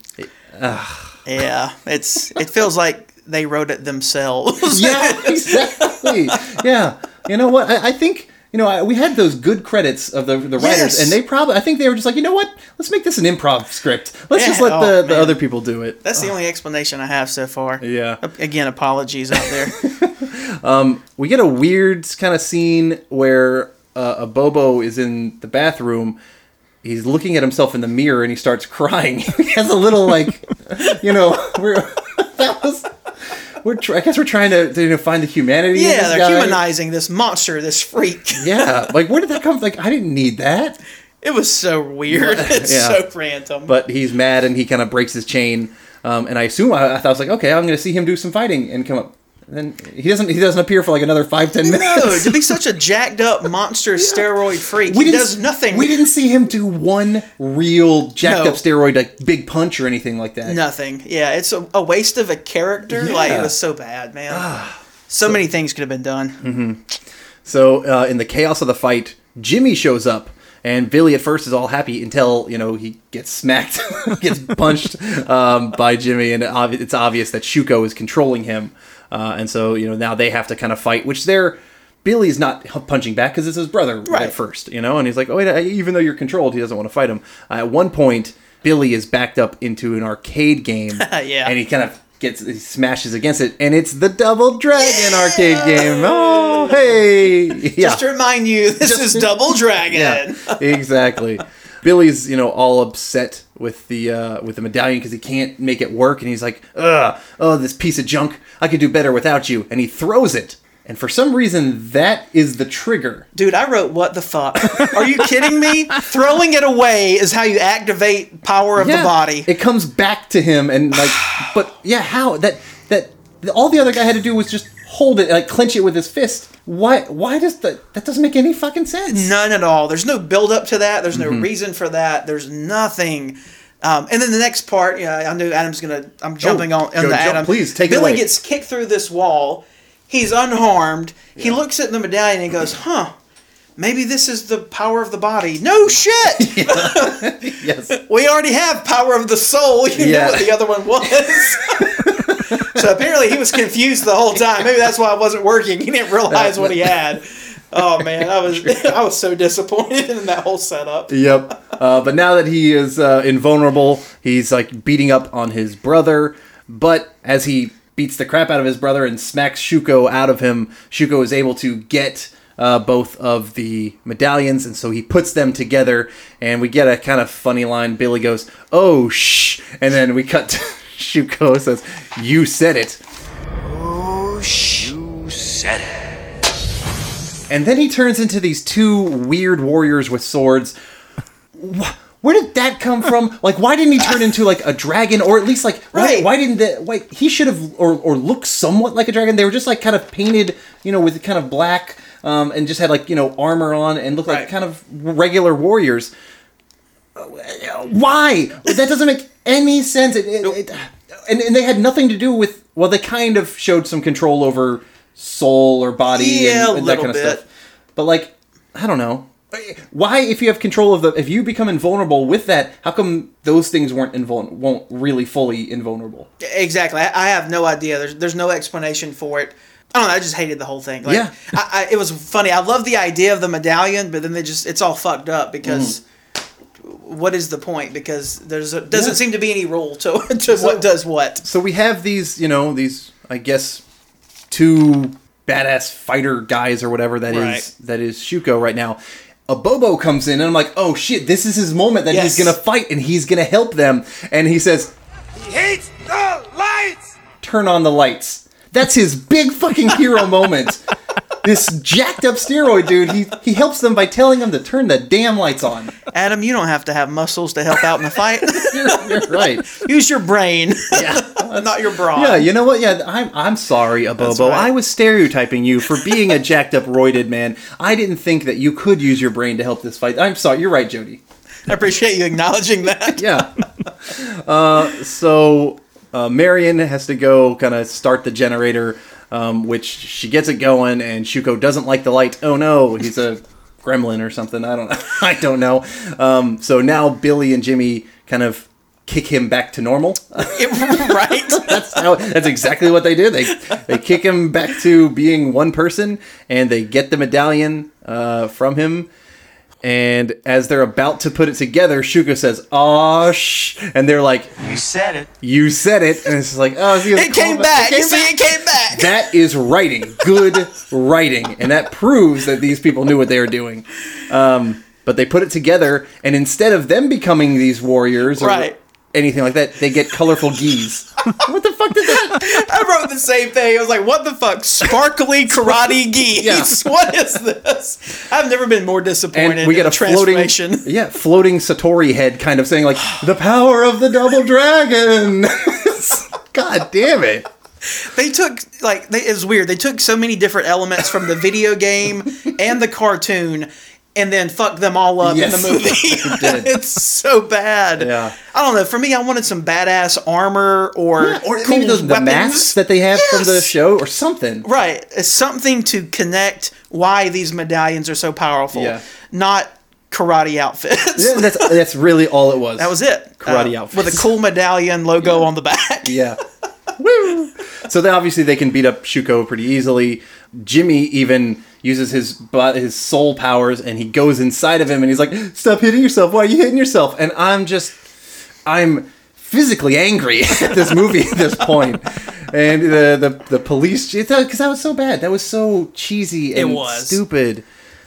yeah. It's it feels like they wrote it themselves. Yeah, exactly. Yeah. You know what? I, I think you know I, we had those good credits of the the writers, Yes. and they probably I think they were just like you know what? Let's make this an improv script. Let's just let oh, the, the man. other people do it. That's the only explanation I have so far. Yeah. Again, apologies out there. um, we get a weird kind of scene where uh, Abobo is in the bathroom. He's looking at himself in the mirror and he starts crying. he has a little like, you know, we're that was. We're I guess we're trying to, to you know, find the humanity. in yeah, they're guy. humanizing this monster, this freak. Yeah, like where did that come? From? Like I didn't need that. It was so weird. It's Yeah. so random. But he's mad and he kind of breaks his chain. Um, and I assume I, I thought I was like, okay, I'm going to see him do some fighting and come up. Then he doesn't. He doesn't appear for like another five ten minutes. no, to be such a jacked up monster steroid freak, we he does nothing. We didn't see him do one real jacked No. up steroid like big punch or anything like that. Nothing. Yeah, it's a, a waste of a character. Like Yeah. Ah. it was so bad, man. so, many things could have been done. Mm-hmm. So uh, in the chaos of the fight, Jimmy shows up, and Billy at first is all happy until you know he gets smacked, gets punched um, by Jimmy, and it's obvious that Shuko is controlling him, uh, and so you know now they have to kind of fight, which they're Billy's not punching back because it's his brother Right. at first, you know, and he's like, oh wait, even though you're controlled, he doesn't want to fight him. Uh, at one point, Billy is backed up into an arcade game, Yeah. and he kind of gets he smashes against it, and it's the Double Dragon arcade game. Oh hey, yeah. Just to remind you, this Just- is Double Dragon. Yeah, exactly. Billy's, you know, all upset with the uh, with the medallion because he can't make it work, and he's like, "Ugh, oh, this piece of junk! I could do better without you." And he throws it, and for some reason, that is the trigger. Dude, I wrote what the fuck. Are you kidding me? Throwing it away is how you activate power of the body. It comes back to him, and like, but yeah, how that that all the other guy had to do was just hold it, like clench it with his fist. Why? Why does that? That doesn't make any fucking sense. None at all. There's no build up to that. There's no Mhm. reason for that. There's nothing. Um, and then the next part, yeah, I know Adam's gonna. I'm jumping on, on the jump. Adam. Please, take it Billy away. gets kicked through this wall. He's unharmed. He looks at the medallion and he goes, "Huh." Maybe this is the power of the body. No shit. yes. We already have power of the soul. You Yeah. know what the other one was. So apparently he was confused the whole time. Maybe that's why it wasn't working. He didn't realize what he had. Oh man, I was I was so disappointed in that whole setup. Yep. Uh, but now that he is uh, invulnerable, he's like beating up on his brother. But as he beats the crap out of his brother and smacks Shuko out of him, Shuko is able to get uh, both of the medallions, and so he puts them together. And we get a kind of funny line. Billy goes, "Oh shh," and then we cut to Shuko says, "You said it." Oh, sh- you said it. And then he turns into these two weird warriors with swords. Where did that come from? Like, why didn't he turn into like a dragon, or at least like why, Right. why didn't that? Why he should have or or look somewhat like a dragon? They were just like kind of painted, you know, with kind of black, um, and just had like you know armor on and looked like kind of regular warriors. Why? That doesn't make any sense. It, it, it- and, and they had nothing to do with. Well, they kind of showed some control over soul or body Yeah, and, and that kind of bit. stuff. But like, I don't know. Why, if you have control of the, if you become invulnerable with that, how come those things weren't invulnerable, won't really fully invulnerable? Exactly. I, have no idea. There's there's no explanation for it. I don't know. I just hated the whole thing. Like, Yeah. I, I, it was funny. I love the idea of the medallion, but then they just it's all fucked up because. Mm. What is the point? Because there's a, doesn't Yeah. seem to be any rule to, to what does what. So we have these, you know, these, I guess, two badass fighter guys or whatever that is Right. that is Shuko right now. Abobo comes in and I'm like, oh shit, this is his moment that Yes. he's gonna fight and he's gonna help them. And he says, He hates the lights! turn on the lights. That's his big fucking hero moment. This jacked up steroid dude, he he helps them by telling them to turn the damn lights on. Adam, you don't have to have muscles to help out in the fight. You're, you're right. Use your brain, Yeah. not your brawn. Yeah, you know what? Yeah, I'm I'm sorry, Abobo. right. I was stereotyping you for being a jacked up roided man. I didn't think that you could use your brain to help this fight. I'm sorry. You're right, Jody. I appreciate you acknowledging that. Yeah. uh, so uh, Marian has to go kind of start the generator, um, which she gets it going, and Shuko doesn't like the light. Oh no, he's a gremlin or something. I don't know. I don't know. Um, so now Billy and Jimmy kind of kick him back to normal. right? that's how. That's exactly what they do. They they kick him back to being one person, and they get the medallion uh, from him. And as they're about to put it together, Shuko says, "Oh shh," and they're like, You said it. "You said it," and it's like, "Oh, see, It came back. You see, it came back. That is writing, good writing, and that proves that these people knew what they were doing. Um, but they put it together, and instead of them becoming these warriors or Right. Anything like that, they get colorful geese. what the fuck did that? I wrote the same thing. I was like, "What the fuck? Sparkly karate geese? Yeah. What is this?" I've never been more disappointed. and we get in a floating, transformation. yeah, floating Satori head, kind of saying like, "The power of the double dragon." God damn it! They took like they, it was weird. They took so many different elements from the video game and the cartoon, and then fuck them all up Yes, in the movie. it's so bad. Yeah. I don't know. For me, I wanted some badass armor or Or cool maybe those the weapons. masks that they have from the show, or something. Right. Something to connect why these medallions are so powerful. Yeah. Not karate outfits. Yeah, that's that's really all it was. That was it. Karate Uh, outfits. With a cool medallion logo on the back. Yeah. Woo! So they obviously they can beat up Shuko pretty easily. Jimmy even uses his his soul powers and he goes inside of him and he's like, "Stop hitting yourself! Why are you hitting yourself?" And I'm just, I'm physically angry at this movie at this point. And the the the police because that was so bad. That was so cheesy and stupid.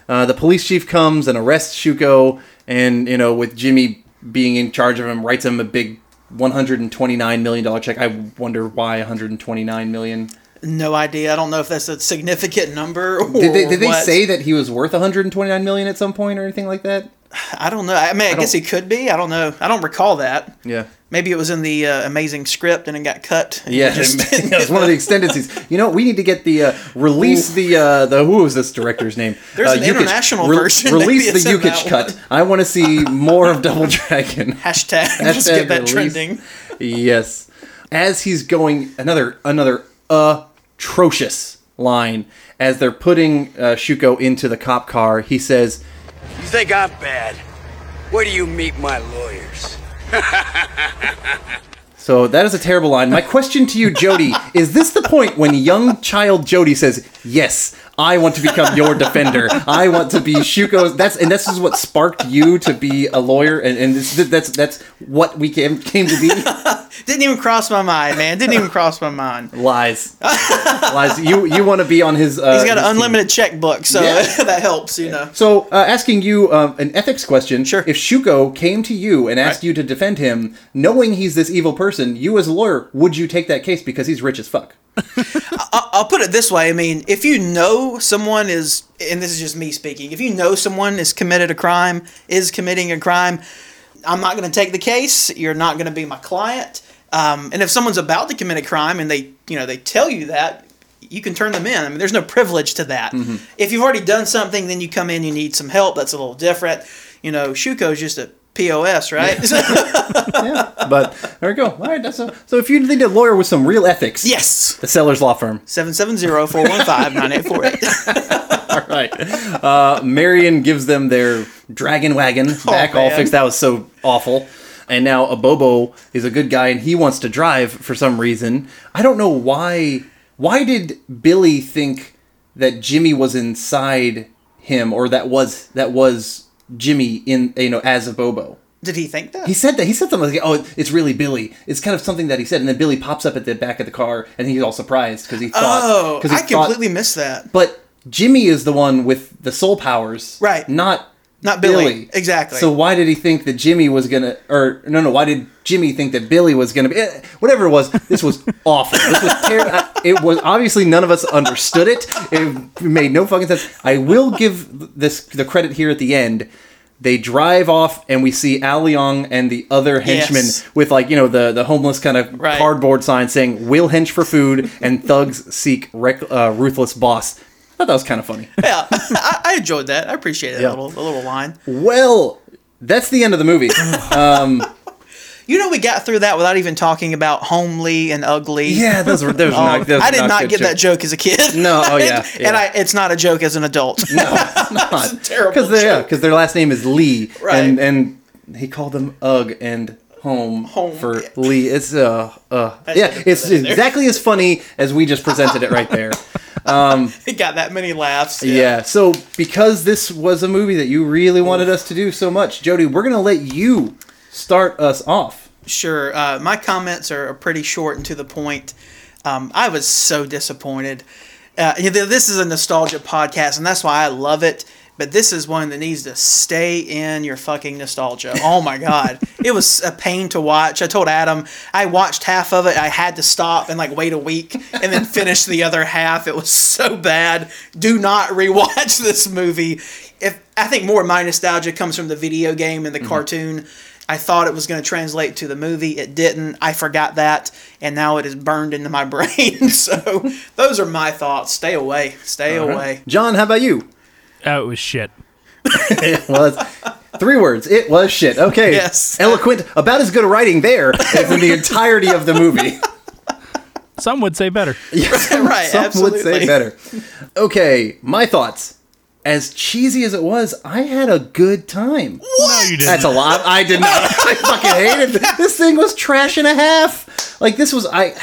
Uh, the police chief comes and arrests Shuko, and you know, with Jimmy being in charge of him, writes him a big 129 million dollar check. I wonder why 129 million. No idea. I don't know if that's a significant number. Did they did they say that he was worth 129 million at some point or anything like that? I don't know. I mean, I, guess he could be. I don't know. I don't recall that. Yeah. Maybe it was in the uh, amazing script and it got cut. Yeah, just- it was one of the extended scenes. You know, we need to get the uh, release the uh, the who was this director's name? There's uh, an Yukich. international version. Release the it's Yukich cut. one. I want to see more of Double Dragon. Hashtag, just get that release. trending. Yes. As he's going, another another atrocious line as they're putting uh, Shuko into the cop car. He says, You think I'm bad? Where do you meet my lawyers? So that is a terrible line. My question to you, Jody, is this the point when young child Jody says, "Yes, I want to become your defender. I want to be Shuko's." That's and this is what sparked you to be a lawyer, and, and this, that's that's what we came came to be. Didn't even cross my mind, man. Didn't even cross my mind. Lies, lies. You you want to be on his? Uh, He's got an his team. unlimited checkbook, so Yeah. that helps, you know. So, uh, asking you um, an ethics question. Sure. If Shuko came to you and asked Right. you to defend him, knowing he's this evil person, you as a lawyer, would you take that case because he's rich as fuck? I'll put it this way. I mean, if you know someone is, and this is just me speaking, if you know someone is committed a crime, is committing a crime, I'm not going to take the case. You're not going to be my client. Um, and if someone's about to commit a crime and they, you know, they tell you that, you can turn them in. I mean, there's no privilege to that. If you've already done something, then you come in, you need some help. That's a little different. You know, Shuko's just a POS, right? yeah. But there we go. All right. That's a, so if you need a lawyer with some real ethics, yes. the Sellers Law Firm. 770-415-9848. All right. Uh, Marian gives them their dragon wagon back all fixed. That was so awful. And now Abobo is a good guy and he wants to drive for some reason. I don't know why. Why did Billy think that Jimmy was inside him, or that was that was Jimmy in you know as Abobo. Did he think that? He said that. He said something like, "Oh, it's really Billy." It's kind of something that he said, and then Billy pops up at the back of the car, and he's all surprised because he thought. oh, he I thought- completely missed that. But Jimmy is the one with the soul powers, Right. Not Not Billy. Exactly. So why did he think that Jimmy was gonna, or no, no? Why did Jimmy think that Billy was gonna be? eh, Whatever it was, this was awful. This was terrible. It was obviously none of us understood it. It made no fucking sense. I will give this the credit here at the end. They drive off, and we see Al and the other henchmen Yes. with like you know the the homeless kind of Right. cardboard sign saying "We'll hench for food" and thugs seek rec- uh, ruthless boss. I thought that was kind of funny. yeah, I, I enjoyed that. I appreciated Yeah. that little, little line. Well, that's the end of the movie. Um, You know, we got through that without even talking about homely and ugly. Yeah, those were those Oh, not. Those I did not good get that joke as a kid. No, oh, yeah, and, yeah. and I, it's not a joke as an adult. No, it's not terrible because yeah, because their last name is Lee, Right. and and he called them Ugg and home, Home, for. Lee. It's uh uh yeah, it's that in there. exactly as funny as we just presented it right there. it got that many laughs. Yeah. So because this was a movie that you really wanted us to do so much, Jody, we're gonna let you start us off. Sure. Uh, my comments are pretty short and to the point. Um, I was so disappointed. Uh, this is a nostalgia podcast, and that's why I love it. But this is one that needs to stay in your fucking nostalgia. Oh my god, it was a pain to watch. I told Adam I watched half of it. I had to stop and like wait a week and then finish the other half. It was so bad. Do not rewatch this movie. If I think more of my nostalgia comes from the video game and the mm-hmm. cartoon. I thought it was going to translate to the movie. It didn't. I forgot that, and now it is burned into my brain. so those are my thoughts. Stay away. Stay away. John, how about you? Oh, it was shit. it was. three words. It was shit. Okay. Yes. Eloquent. About as good a writing there as in the entirety of the movie. Some would say better. right. Some absolutely. would say better. Okay, my thoughts. As cheesy as it was, I had a good time. No, you didn't. That's a lot. I did not. I fucking hated it. This thing was trash and a half. Like this was I.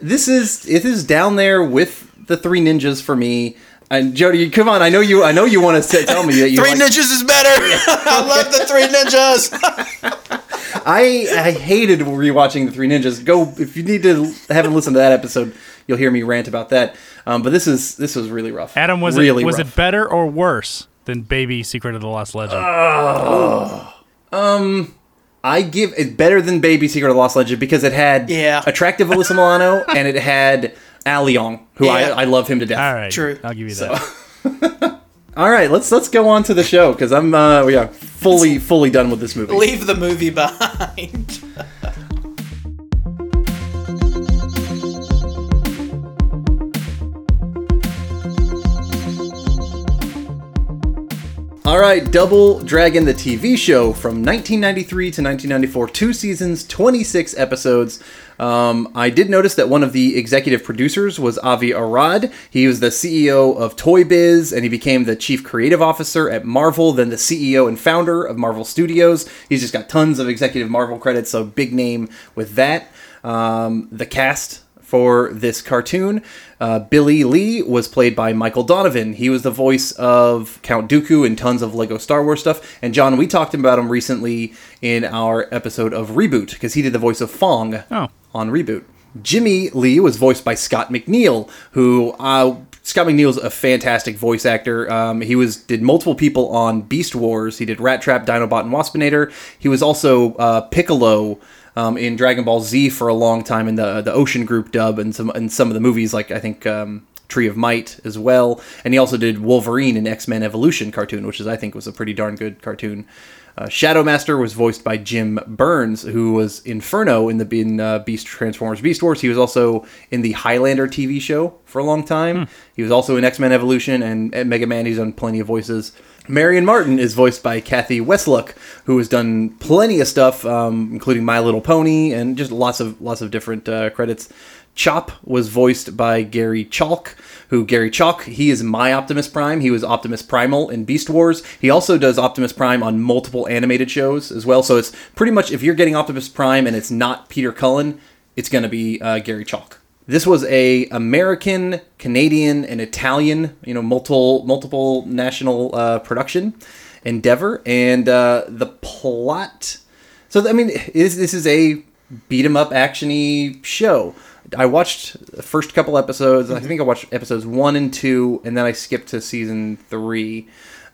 this is it is down there with the Three Ninjas for me. And Jody, come on! I know you. I know you want to tell me that you Three like- Ninjas is better. I love the Three Ninjas. I I hated rewatching the Three Ninjas. Go if you need to haven't listened to that episode, you'll hear me rant about that. Um, but this is this was really rough. Adam, was really it was rough. it better or worse than Baby Secret of the Lost Legend? Um, I give it better than Baby Secret of the Lost Legend because it had Yeah. attractive Alyssa Milano and it had Al Leong, who Yeah. I, I love him to death. All right, True. I'll give you that. All right, let's let's go on to the show because I'm uh, yeah fully fully done with this movie. Leave the movie behind. All right, Double Dragon, the TV show from 1993 to 1994, two seasons, 26 episodes. Um, I did notice that one of the executive producers was Avi Arad. He was the CEO of Toy Biz, and he became the chief creative officer at Marvel, then the CEO and founder of Marvel Studios. He's just got tons of executive Marvel credits, so big name with that. Um, the cast for this cartoon. Uh, Billy Lee was played by Michael Donovan. He was the voice of Count Dooku and tons of Lego Star Wars stuff. And John, we talked about him recently in our episode of Reboot because he did the voice of Phong Oh. on Reboot. Jimmy Lee was voiced by Scott McNeil, who uh, Scott McNeil's a fantastic voice actor. Um, he was did multiple people on Beast Wars. He did Rattrap, Dinobot, and Waspinator. He was also uh, Piccolo um, in Dragon Ball Z for a long time in the the Ocean Group dub and some and some of the movies like I think um, Tree of Might as well. And he also did Wolverine in X Men Evolution cartoon, which is I think was a pretty darn good cartoon. Uh, Shadow Master was voiced by Jim Byrnes, who was Inferno in the in uh, Beast Transformers Beast Wars. He was also in the Highlander TV show for a long time. He was also in X Men Evolution and at Mega Man. He's done plenty of voices. Marian Martin is voiced by Cathy Weseluck, who has done plenty of stuff, um, including My Little Pony and just lots of lots of different uh, credits. Chop was voiced by Gary Chalk, who Gary Chalk, he is my Optimus Prime. He was Optimus Primal in Beast Wars. He also does Optimus Prime on multiple animated shows as well. So it's pretty much if you're getting Optimus Prime and it's not Peter Cullen, it's going to be uh, Gary Chalk. This was a American, Canadian, and Italian, you know, multiple multiple national uh, production endeavor, and uh, the plot. So I mean, this this is a beat 'em up actiony show. I watched the first couple episodes. I think I watched episodes one and two, and then I skipped to season three.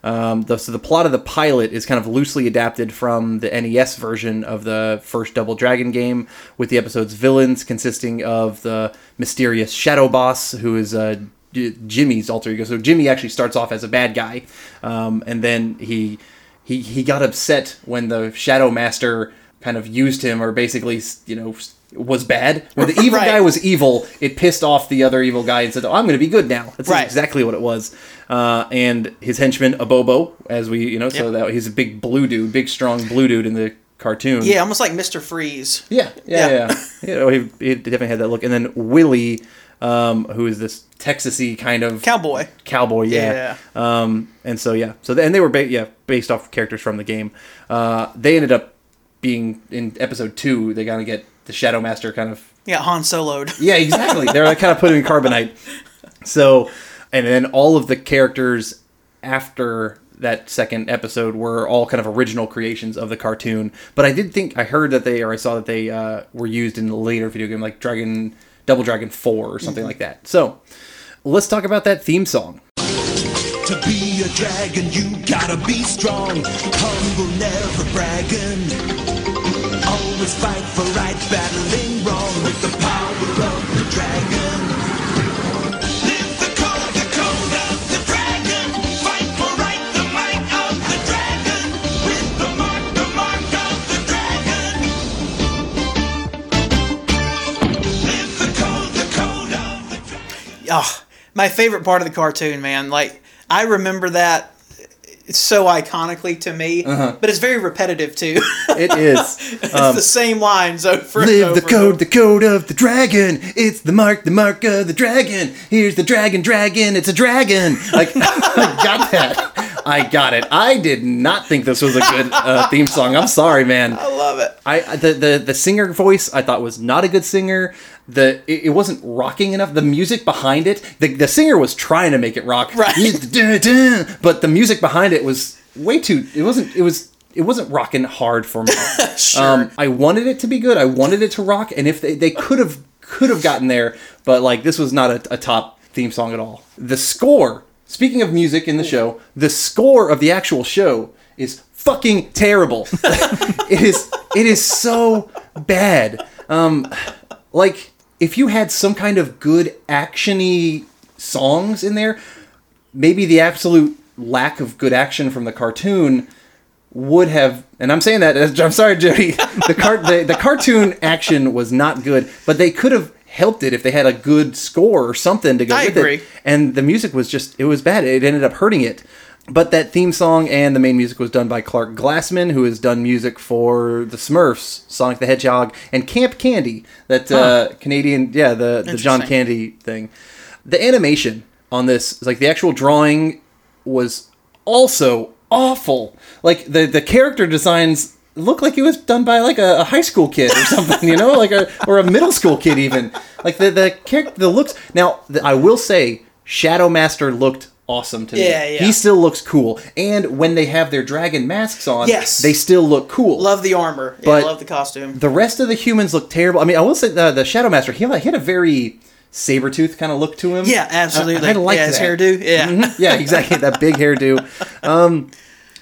Um, the, so the plot of the pilot is kind of loosely adapted from the NES version of the first Double Dragon game, with the episode's villains consisting of the mysterious Shadow Boss, who is uh, Jimmy's alter ego. So Jimmy actually starts off as a bad guy, um, and then he he he got upset when the Shadow Master kind of used him, or basically you know was bad. When the evil Right. guy was evil, it pissed off the other evil guy and said, "Oh, I'm going to be good now." That's Right. exactly what it was. Uh, and his henchman Abobo, as we you know, so that he's a big blue dude, big strong blue dude in the cartoon. Yeah, almost like Mr. Freeze. Yeah, yeah, Yeah. yeah. You know, he, he definitely had that look. And then Willie, um, who is this Texasy kind of Cowboy. cowboy, yeah. Um, and so yeah, so and they were ba- yeah based off characters from the game. Uh, they ended up being in episode two. They gotta get the Shadow Master kind of Yeah, Han Soloed. yeah, exactly. They're like kind of put in carbonite. So, and then all of the characters after that second episode were all kind of original creations of the cartoon. But I did think I heard that they or I saw that they uh, were used in a later video game like Dragon Double Dragon Four or something like that. So, let's talk about that theme song. To be a dragon, you gotta be strong. Humble, never bragging. Always fight for right, battling wrong with the power of the dragon. Live the code, the code of the dragon. Fight for right, the might of the dragon. With the mark, the mark of the dragon. Live the code, the code of the dragon. Oh, my favorite part of the cartoon, man. Like, I remember that so iconically to me, Uh-huh. but it's very repetitive too. It is. it's the same lines over and Live over. the code, the code of the dragon. It's the mark, the mark of the dragon. Here's the dragon, dragon. It's a dragon. Like, I got that. I got it. I did not think this was a good uh, theme song. I'm sorry, man. I love it. I I- the, the the singer voice I thought was not a good singer. The it, it wasn't rocking enough. The music behind it, the the singer was trying to make it rock, Right. But the music behind it was way too. It wasn't. It was. It wasn't rocking hard for me. um, I wanted it to be good. I wanted it to rock, and if they, they could have could have gotten there, but like this was not a, a top theme song at all. The score. Speaking of music in the show, the score of the actual show is fucking terrible. it is it is so bad. Um, like if you had some kind of good actiony songs in there, maybe the absolute lack of good action from the cartoon would have and I'm saying that as- I'm sorry Jody the car the, the cartoon action was not good but they could have helped it if they had a good score or something to go I with agree. it and the music was just it was bad. It ended up hurting it but that theme song and the main music was done by Clark Gassman who has done music for the Smurfs Sonic the Hedgehog and Camp Candy that uh, Canadian yeah the the John Candy thing. The animation on this like the actual drawing was also awful. Like the the character designs look like it was done by like a, a high school kid or something you know like a or a middle school kid even. Like the the character the looks now the, i will say shadow master looked awesome to me Yeah, yeah. he still looks cool and when they have their dragon masks on Yes. they still look cool Love the armor. Yeah, But- love the costume. the rest of the humans look terrible. I mean, I will say the the Shadow Master he had, he had a very saber tooth kind of look to him. Yeah, absolutely. I, I liked yeah, his that. hairdo. Yeah. Mhm. yeah, exactly. That big hairdo. Um,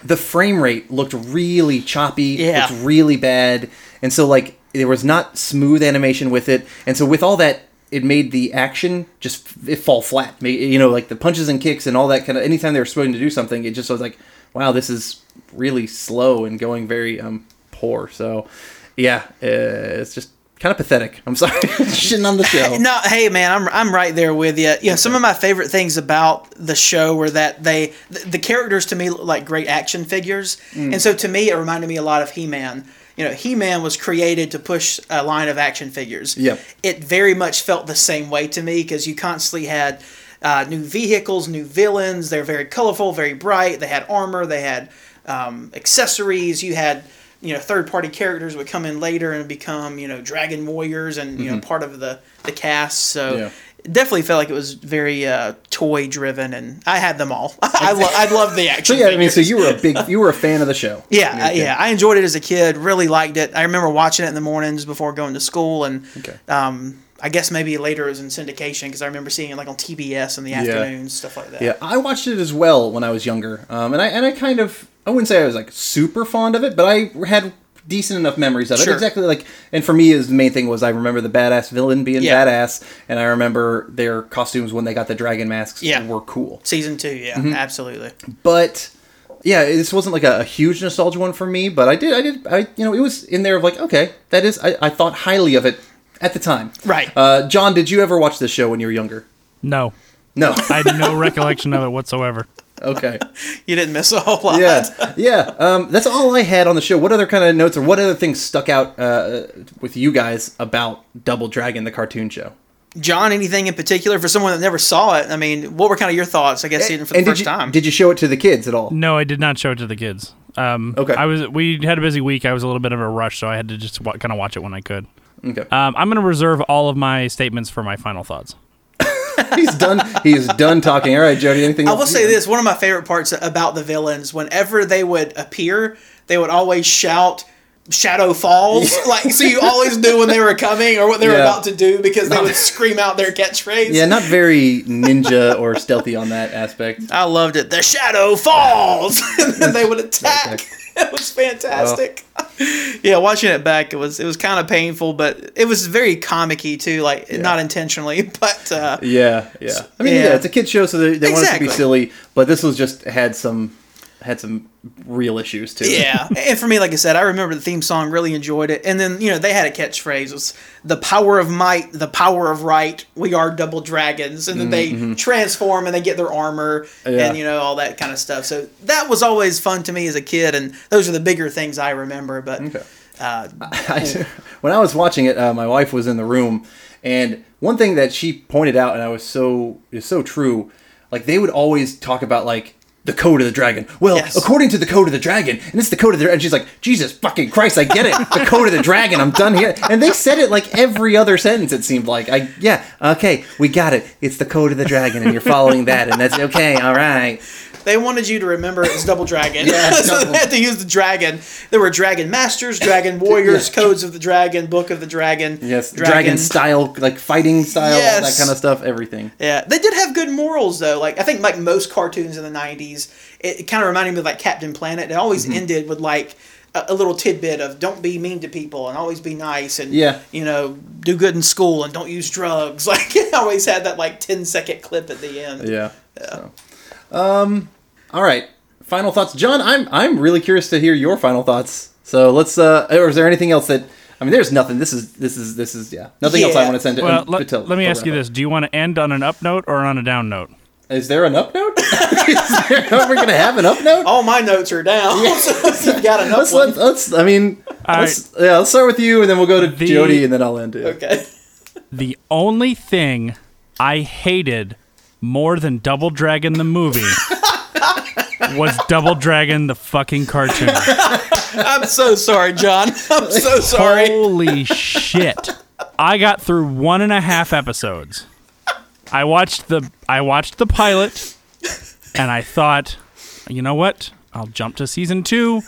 the frame rate looked really choppy. Yeah. looked really bad, and so like there was not smooth animation with it, and so with all that. It made the action just it fall flat. You know, like the punches and kicks and all that kind of. Anytime they were supposed to do something, it just was like, wow, this is really slow and going very um poor. So, yeah, uh, it's just kind of pathetic. I'm sorry, shitting on the show. No, hey man, I'm I'm right there with you. You know, some of my favorite things about the show were that they the, the characters to me look like great action figures, Mm. and so to me it reminded me a lot of He-Man. You know, He-Man was created to push a line of action figures. Yep. It very much felt the same way to me because you constantly had uh, new vehicles, new villains. They're very colorful, very bright. They had armor. They had um, accessories. You had you know third party characters would come in later and become you know dragon warriors and you know part of the the cast. So. Mm-hmm. Yeah. It definitely felt like it was very uh, toy driven, and I had them all. I lo- I love the action. So yeah, I mean, so you were a big, you were a fan of the show. Yeah, uh, yeah, I enjoyed it as a kid. Really liked it. I remember watching it in the mornings before going to school, and Okay. um, I guess maybe later it was in syndication because I remember seeing it like on TBS in the afternoons, stuff like that. Yeah, I watched it as well when I was younger, um, and I and I kind of I wouldn't say I was like super fond of it, but I had decent enough memories of it. Sure. Exactly like, and for me, is the main thing was I remember the badass villain being Yeah. badass, and I remember their costumes when they got the dragon masks Yeah. were cool. Season two, yeah, Mm-hmm. absolutely. But yeah, this wasn't like a, a huge nostalgia one for me, but I did I did I you know it was in there of like okay that is I, I thought highly of it at the time. Right. Uh, John, did you ever watch this show when you were younger? No, No. I had no recollection of it whatsoever. Okay. You didn't miss a whole lot. yeah, yeah. Um, that's all I had on the show. What other kind of notes or what other things stuck out uh, with you guys about Double Dragon, the cartoon show? John, anything in particular for someone that never saw it? I mean, what were kind of your thoughts? I guess seeing it for the and did first you, time. Did you show it to the kids at all? No, I did not show it to the kids. Um, Okay. I was. We had a busy week. I was a little bit of a rush, so I had to just wa- kind of watch it when I could. Okay. Um, I'm going to reserve all of my statements for my final thoughts. He's done. He's done talking. All right, Jody. Anything? I will say this: one of my favorite parts about the villains, whenever they would appear, they would always shout. Shadow falls, like so. You always knew when they were coming or what they were Yeah. about to do because they would scream out their catchphrase. Yeah, not very ninja or stealthy on that aspect. I loved it. The shadow falls, and then they would attack. It was fantastic. Yeah, watching it back, it was it was kind of painful, but it was very comicky too. Like not intentionally, but uh, Yeah, yeah. I mean, yeah, Yeah. it's a kid show, so they, they want it to be silly, but this was just had some had some real issues too. yeah. and for me, like I said, I remember the theme song. Really enjoyed it. And then you know they had a catchphrase: it was "the power of might, the power of right. We are double dragons." And then they transform and they get their armor Yeah. and you know all that kind of stuff. So that was always fun to me as a kid, and those are the bigger things I remember. But Okay. uh, I, when I was watching it, uh, my wife was in the room, and one thing that she pointed out, and I was so is so true. Like they would always talk about like the code of the dragon. Well, Yes. according to the code of the dragon, and it's the code of the and she's like, Jesus fucking Christ, I get it. The code of the dragon. I'm done here. And they said it like every other sentence. It seemed like I yeah okay we got it. It's the code of the dragon, and you're following that, and that's okay. All right. They wanted you to remember it was Double Dragon. Yeah, so double. they had to use the dragon. There were Dragon Masters, Dragon Warriors, Yeah. Codes of the Dragon, Book of the Dragon. Yes, dragon, style, like fighting style, all that kind of stuff. Everything. Yeah, they did have good morals though. Like I think like most cartoons in the '90s, it, it kind of reminded me of like Captain Planet. It always Mm-hmm. ended with like a, little tidbit of "Don't be mean to people and always be nice and Yeah. you know do good in school and don't use drugs." Like it always had that like 10 second clip at the end. Yeah. So, um. All right. Final thoughts, John. I'm I'm really curious to hear your final thoughts. So let's. uh Or is there anything else that? I mean, there's nothing. This is this is this is yeah. Nothing else I want to send. to Well, um, let, to- let me ask you this: Do you want to end on an up note or on a down note? Is there an up note? is there, are we gonna have an up note? All my notes are down. so you've got enough Let's, one. let's, let's, I mean, let's, yeah, let's start with you, and then we'll go to The- Jody, and then I'll end it. Okay. The only thing I hated more than Double Dragon the movie was Double Dragon the fucking cartoon. I'm so sorry, John. I'm so sorry. Holy shit. I got through one and a half episodes. I watched the I watched the pilot and I thought, you know what? I'll jump to season two.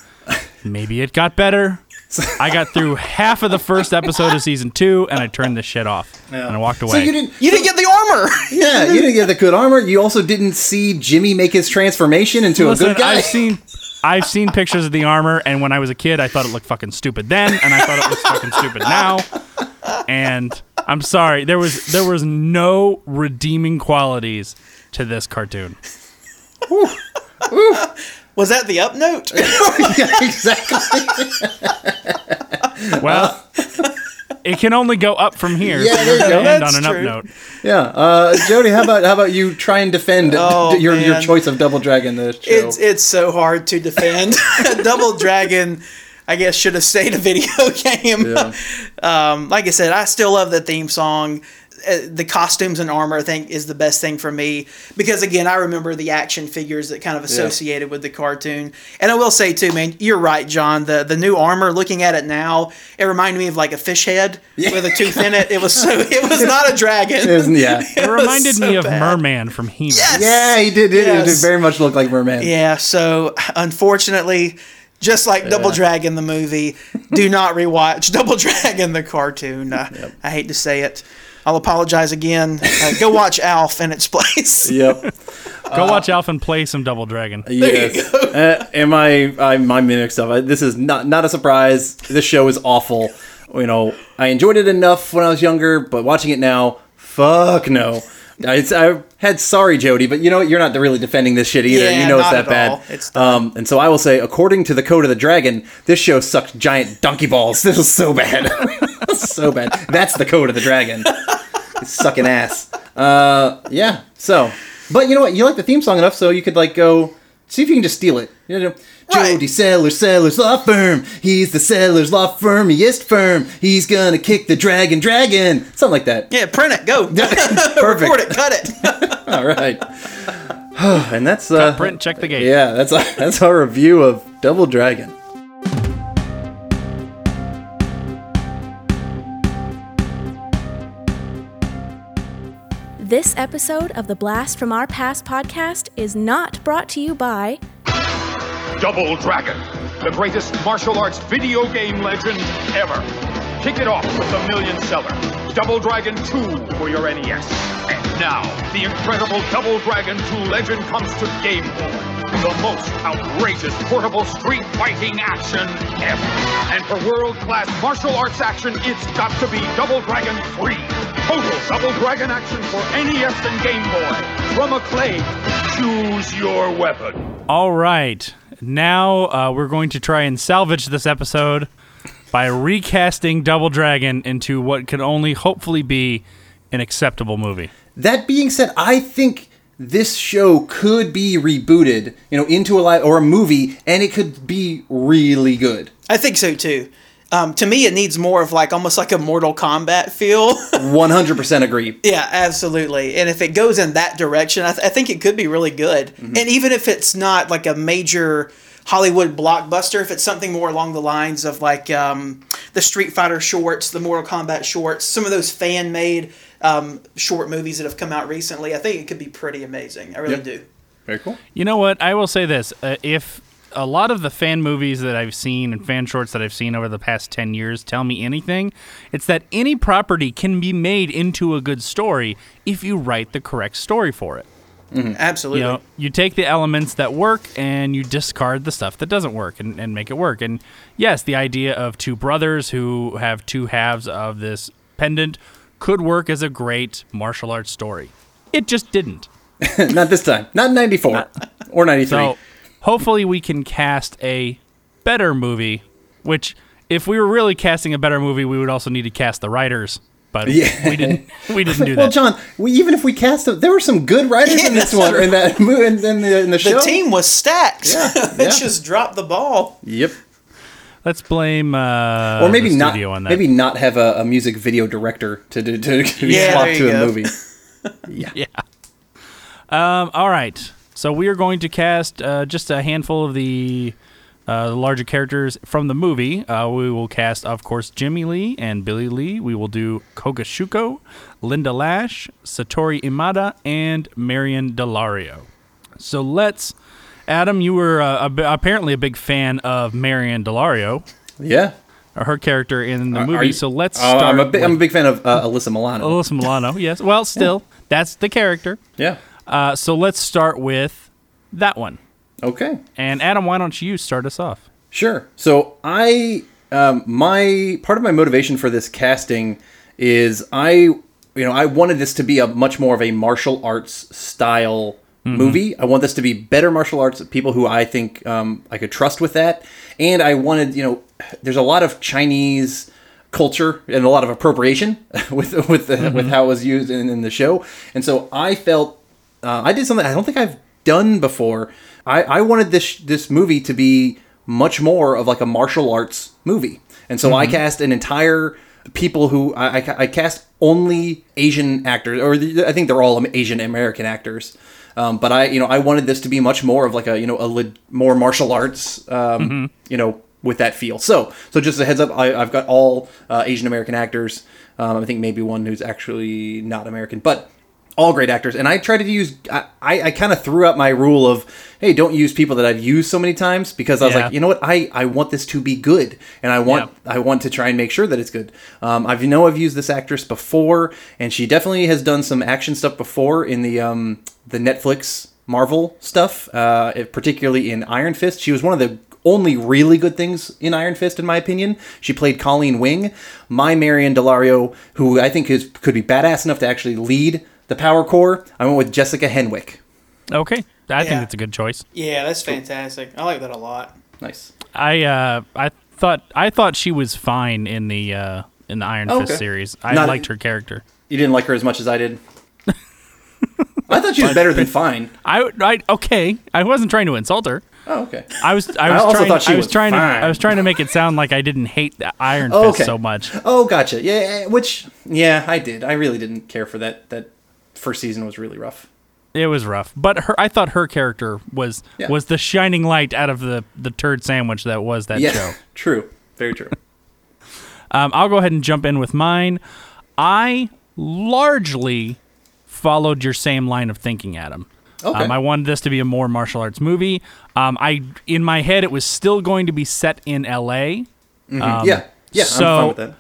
Maybe it got better. I got through half of the first episode of season two and I turned this shit off. And I walked away. So you didn't, You didn't get the armor. yeah, you didn't get the good armor. You also didn't see Jimmy make his transformation into Listen, a good guy. I've seen I've seen pictures of the armor, and when I was a kid, I thought it looked fucking stupid then, and I thought it looks fucking stupid now. And I'm sorry, there was there was no redeeming qualities to this cartoon. Was that the up note? yeah, exactly. Well, it can only go up from here. Yeah, there you go. end That's on an true. up note. Yeah, uh, Jody, how about how about you try and defend Oh, your your choice of Double Dragon the show? It's it's so hard to defend. Double Dragon, I guess, should have stayed a video game. Yeah. Um, like I said, I still love the theme song. Uh, the costumes and armor, I think, is the best thing for me because again, I remember the action figures that kind of associated with the cartoon. And I will say too, man, you're right, John. The the new armor, looking at it now, it reminded me of like a fish head with a tooth in it. It was so it was not a dragon. It was- yeah. It reminded so me of bad. Merman from He-Man. Yes! yeah, he did. It, it did very much look like Merman. Yeah, so unfortunately, just like Double Dragon the movie, do not rewatch Double Dragon the cartoon. Uh, I hate to say it. I'll apologize again. Uh, go watch Alf in its place. Yep. Go watch Alf and play some Double Dragon. Yes. Uh, am I? I'm, I'm mixed up. I- This is not not a surprise. This show is awful. You know, I enjoyed it enough when I was younger, but watching it now, fuck no. I, I had sorry, Jody, but you know what? You're not really defending this shit either. Yeah, you know it's that at bad. all. It's um, and so I will say, according to the Code of the Dragon, this show sucked giant donkey balls. This was so bad, so bad. That's the Code of the Dragon. It's sucking ass. Uh, yeah. So, but you know what? You like the theme song enough, so you could like go see if you can just steal it. You know, Right. Jody Sellers, Sellers Law Firm. He's the Sellers Law Firmiest firm. He's gonna kick the dragon, dragon. Something like that. Yeah, print it. Go. Perfect. Record it. Cut it. All right. and that's uh, Print, check the gate. yeah, that's that's our review of Double Dragon. This episode of the Blast from Our Past podcast is not brought to you by Double Dragon, the greatest martial arts video game legend ever. Kick it off with the million seller, Double Dragon 2 for your NES. And now, the incredible Double Dragon 2 Legend comes to Game Boy. The most outrageous portable street fighting action ever. And for world-class martial arts action, it's got to be Double Dragon 3. Total Double Dragon action for NES and Game Boy. From Acclaim, choose your weapon. All right. Now uh, we're going to try and salvage this episode by recasting Double Dragon into what could only hopefully be an acceptable movie. That being said, I think this show could be rebooted, you know, into a live or a movie, and it could be really good. I think so too. Um, to me, it needs more of like almost like a Mortal Kombat feel. 100% agree. yeah, absolutely. And if it goes in that direction, I, th- I think it could be really good. And even if it's not like a major Hollywood blockbuster, if it's something more along the lines of like um, the Street Fighter shorts, the Mortal Kombat shorts, some of those fan made um, short movies that have come out recently, I think it could be pretty amazing. I really Yep. do. Very cool. You know what? I will say this: uh, if a lot of the fan movies that I've seen and fan shorts that I've seen over the past ten years tell me anything, it's that any property can be made into a good story if you write the correct story for it. Absolutely. You know, you take the elements that work and you discard the stuff that doesn't work and, and make it work. And yes, the idea of two brothers who have two halves of this pendant could work as a great martial arts story. It just didn't. Not this time. Not in 94 or 93. So hopefully we can cast a better movie, which if we were really casting a better movie, we would also need to cast the writers. But Yeah. we didn't we didn't do that. well. John, we, even if we cast them, there were some good writers in this Yes. one, in that mo- in, in the in the the show. team was stacked. Yeah, they yeah. just dropped the ball. Yep. Let's blame uh Or maybe the not. on that. Maybe not have a, a music video director to do to, to Yeah, swap to you a go. movie. Yeah. Um, all right. So we are going to cast uh, just a handful of the uh, larger characters from the movie. Uh, we will cast, of course, Jimmy Lee and Billy Lee. We will do Koga Shuko, Linda Lash, Satori Imada, and Marian Delario. So let's. Adam, you were uh, a, apparently a big fan of Marian Delario, Yeah. her character in the Are- movie. are you- so let's start. I'm a big, I'm a big fan of uh, Alyssa Milano. Alyssa Milano. Yes. Well, still, that's the character. Yeah. Uh, so let's start with that one. Okay. And Adam, why don't you start us off? Sure. So I, um, my part of my motivation for this casting is I, you know, I wanted this to be a much more of a martial arts style movie. I want this to be better martial arts people who I think um, I could trust with that, and I wanted, you know, there's a lot of Chinese culture and a lot of appropriation with with the, with how it was used in, in the show, and so I felt uh, I did something I don't think I've done before. I, I wanted this this movie to be much more of like a martial arts movie, and so I cast an entire people who I, I, I cast only Asian actors, or the, I think they're all Asian American actors. Um, but I, you know, I wanted this to be much more of like a, you know, a leg- more martial arts, um, you know, with that feel. So, so just a heads up, I, I've got all uh, Asian American actors. Um, I think maybe one who's actually not American, but all great actors. And I tried to use, I, I, I kind of threw out my rule of, hey, don't use people that I've used so many times because I was Yeah. like, you know what, I, I want this to be good, and I want Yeah. I want to try and make sure that it's good. Um, I know I've used this actress before, and she definitely has done some action stuff before in the um, the Netflix Marvel stuff, uh, particularly in Iron Fist. She was one of the only really good things in Iron Fist, in my opinion. She played Colleen Wing, my Marian Delario, who I think is could be badass enough to actually lead the Power Corps. I went with Jessica Henwick. Okay, I think Yeah. it's a good choice. Yeah, that's fantastic. I like that a lot. Nice. I uh, I thought I thought she was fine in the uh, in the Iron Oh, Fist okay. series. I Not- liked her character. You didn't like her as much as I did. I thought she was better than fine. I, I okay. I wasn't trying to insult her. Oh, okay. I was I I was also trying, thought she I was, was trying to fine. I was trying to make it sound like I didn't hate the Iron Oh, Fist okay. so much. Oh, gotcha. Yeah, yeah, which yeah, I did. I really didn't care for that. That first season was really rough. It was rough, but her I thought her character was Yeah. was the shining light out of the the turd sandwich that was that yeah, show. true. Very true. Um, I'll go ahead and jump in with mine. I largely followed your same line of thinking, Adam. Okay. Um, I wanted this to be a more martial arts movie. Um, I in my head it was still going to be set in L.A. yeah, yeah. I'm so- fine with that.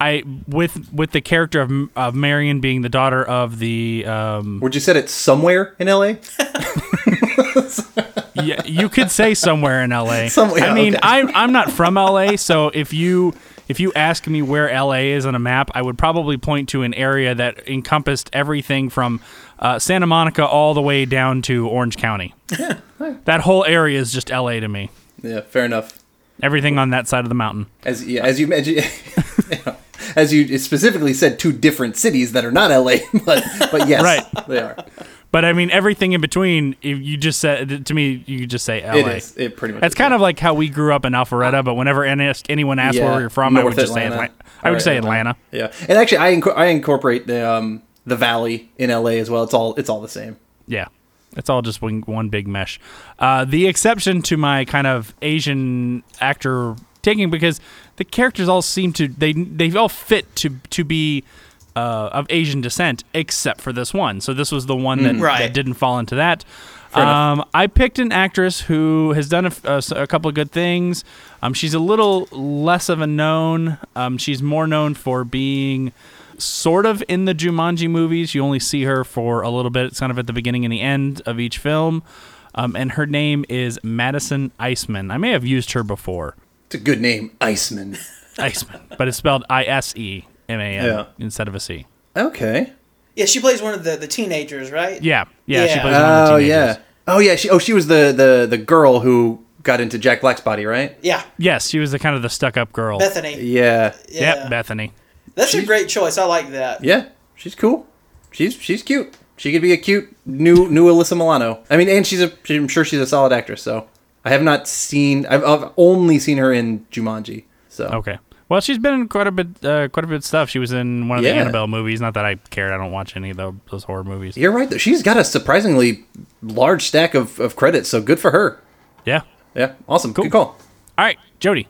I with with the character of of Marian being the daughter of the um, Would you set it somewhere in LA? yeah, you could say somewhere in LA. Somewhere, I mean, okay. I'm I'm not from LA, so if you if you ask me where LA is on a map, I would probably point to an area that encompassed everything from uh, Santa Monica all the way down to Orange County. that whole area is just LA to me. Yeah, fair enough. Everything on that side of the mountain. As yeah, as you as you, as you specifically said, two different cities that are not LA, but but yes, Right. they are. But I mean, everything in between. If you just said to me, you just say L.A. It is. It pretty much. Is, kind of like how we grew up in Alpharetta. But whenever any, anyone asked Yeah, where you're from, I would North just say Atlanta. Atlanta. I would Or say Atlanta. Yeah, and actually, I inco- I incorporate the um the valley in LA as well. It's all it's all the same. Yeah. It's all just one, one big mesh. Uh, the exception to my kind of Asian actor taking because the characters all seem to they they all fit to to be uh, of Asian descent except for this one. So this was the one that, Right. that didn't fall into that. Um, I picked an actress who has done a couple of good things. Um, she's a little less of a known. Um, she's more known for being sort of in the Jumanji movies. You only see her for a little bit. It's kind of at the beginning and the end of each film. Um, and her name is Madison Iseman. I may have used her before. It's a good name, Iceman. Iceman, but it's spelled I S E M A N Yeah. instead of a C. Okay. Yeah, she plays one of the, the teenagers, right? Yeah, yeah, she plays one of the teenagers. Oh yeah. Oh yeah. She oh she was the the the girl who got into Jack Black's body, right? Yeah, Yes, she was the kind of the stuck-up girl. Bethany. Yeah. Yeah. Yep, Bethany. That's a great choice. I like that. Yeah. She's cool. She's she's cute. She could be a cute new new Alyssa Milano. I mean, and she's a I'm sure she's a solid actress. So I have not seen. I've, I've only seen her in Jumanji. So Okay. Well, she's been in quite a bit, uh, quite a bit of stuff. She was in one of the Annabelle movies. Not that I cared. I don't watch any of those horror movies. you're right though. She's got a surprisingly large stack of, of credits. So good for her. Yeah. Yeah. Awesome. Good call. All right, Jody.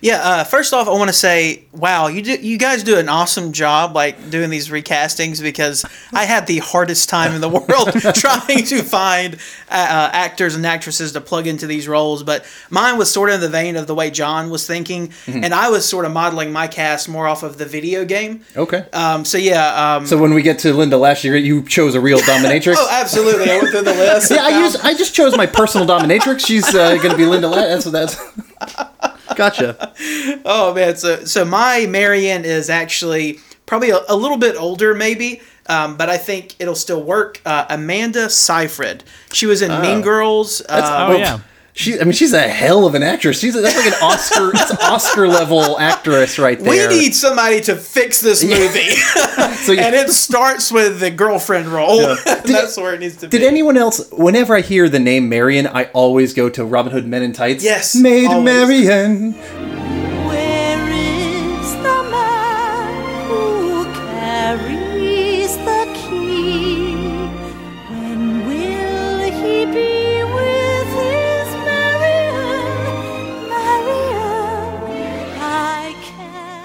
Yeah. Uh, first off, I want to say, wow, you do, you guys do an awesome job, like doing these recastings because I had the hardest time in the world trying to find uh, uh, actors and actresses to plug into these roles. But mine was sort of in the vein of the way John was thinking, Mm-hmm. and I was sort of modeling my cast more off of the video game. Okay. Um, so yeah. Um, so when we get to Linda last year, you chose a real dominatrix. oh, absolutely. I went through the list. yeah, I use I just chose my personal dominatrix. She's uh, going to be Linda. La- that's what that's. Gotcha. Oh man, so so my Marian is actually probably a, a little bit older, maybe, um, but I think it'll still work. Uh, Amanda Seyfried. She was in Mean Girls. That's, uh, Oh, yeah. She, I mean, she's a hell of an actress. She's a, that's like an Oscar, that's Oscar level actress right there. we need somebody to fix this movie, So you- and it starts with the girlfriend role. Yeah. That's where it needs to be. Did anyone else? Whenever I hear the name Marion, I always go to Robin Hood Men in Tights. Yes, Maid always. Marian.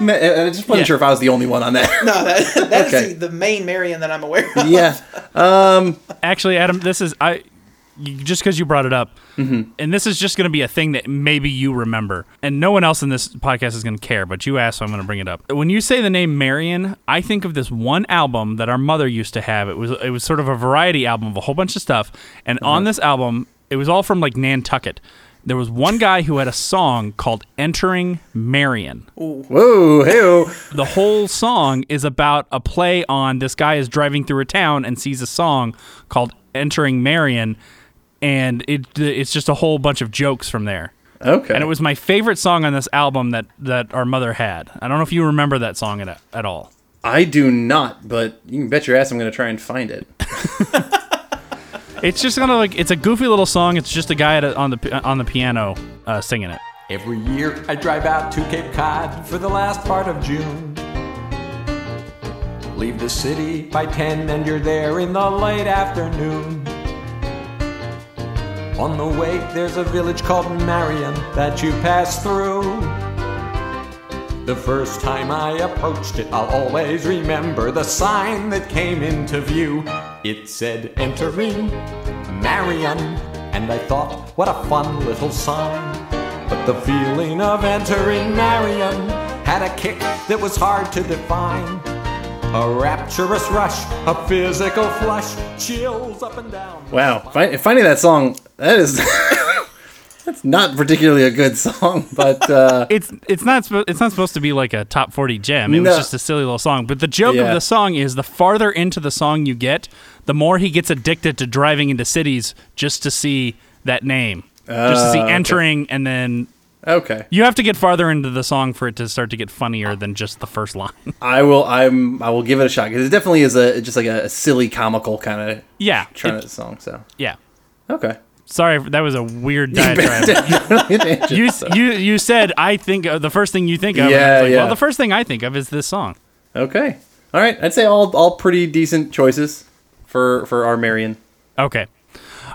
I just wasn't Yeah. sure if I was the only one on that. No, that, that's Okay. the, the main Marion that I'm aware of. yeah. Actually, Adam, this is I. Just because you brought it up, Mm-hmm. and this is just going to be a thing that maybe you remember, and no one else in this podcast is going to care. But you asked, so I'm going to bring it up. When you say the name Marion, I think of this one album that our mother used to have. It was it was sort of a variety album of a whole bunch of stuff, and Uh-huh. on this album, it was all from like Nantucket. There was one guy who had a song called "Entering Marion." Whoa, hey the whole song is about a play on this guy is driving through a town and sees a song called Entering Marion and it it's just a whole bunch of jokes from there. Okay. And it was my favorite song on this album that that our mother had. I don't know if you remember that song at, at all. I do not, but you can bet your ass I'm going to try and find it. It's just kind of like it's a goofy little song. It's just a guy a, on the on the piano uh, singing it. Every year I drive out to Cape Cod for the last part of June. Leave the city by 10 and you're there in the late afternoon. On the way, there's a village called Marion that you pass through. The first time I approached it, I'll always remember the sign that came into view. It said, Entering Marion. And I thought, what a fun little sign. But the feeling of entering Marion had a kick that was hard to define. A rapturous rush, a physical flush, chills up and down. Wow, Find, finding that song that is that's not particularly a good song, but uh, It's it's not it's not supposed to be like a top 40 gem. It was just a silly little song. But the joke Yeah. of the song is the farther into the song you get, the more he gets addicted to driving into cities just to see that name. just to see okay. entering and then Okay. You have to get farther into the song for it to start to get funnier than just the first line. I will. I'm. I will give it a shot because it definitely is a just like a, silly comical kind of yeah. trying it- song. So yeah. okay. Sorry, that was a weird diatribe. you, you you said I think uh, the first thing you think of. Yeah, like, yeah. Well, the first thing I think of is this song. Okay. All right. I'd say all all pretty decent choices for for our Marian. Okay.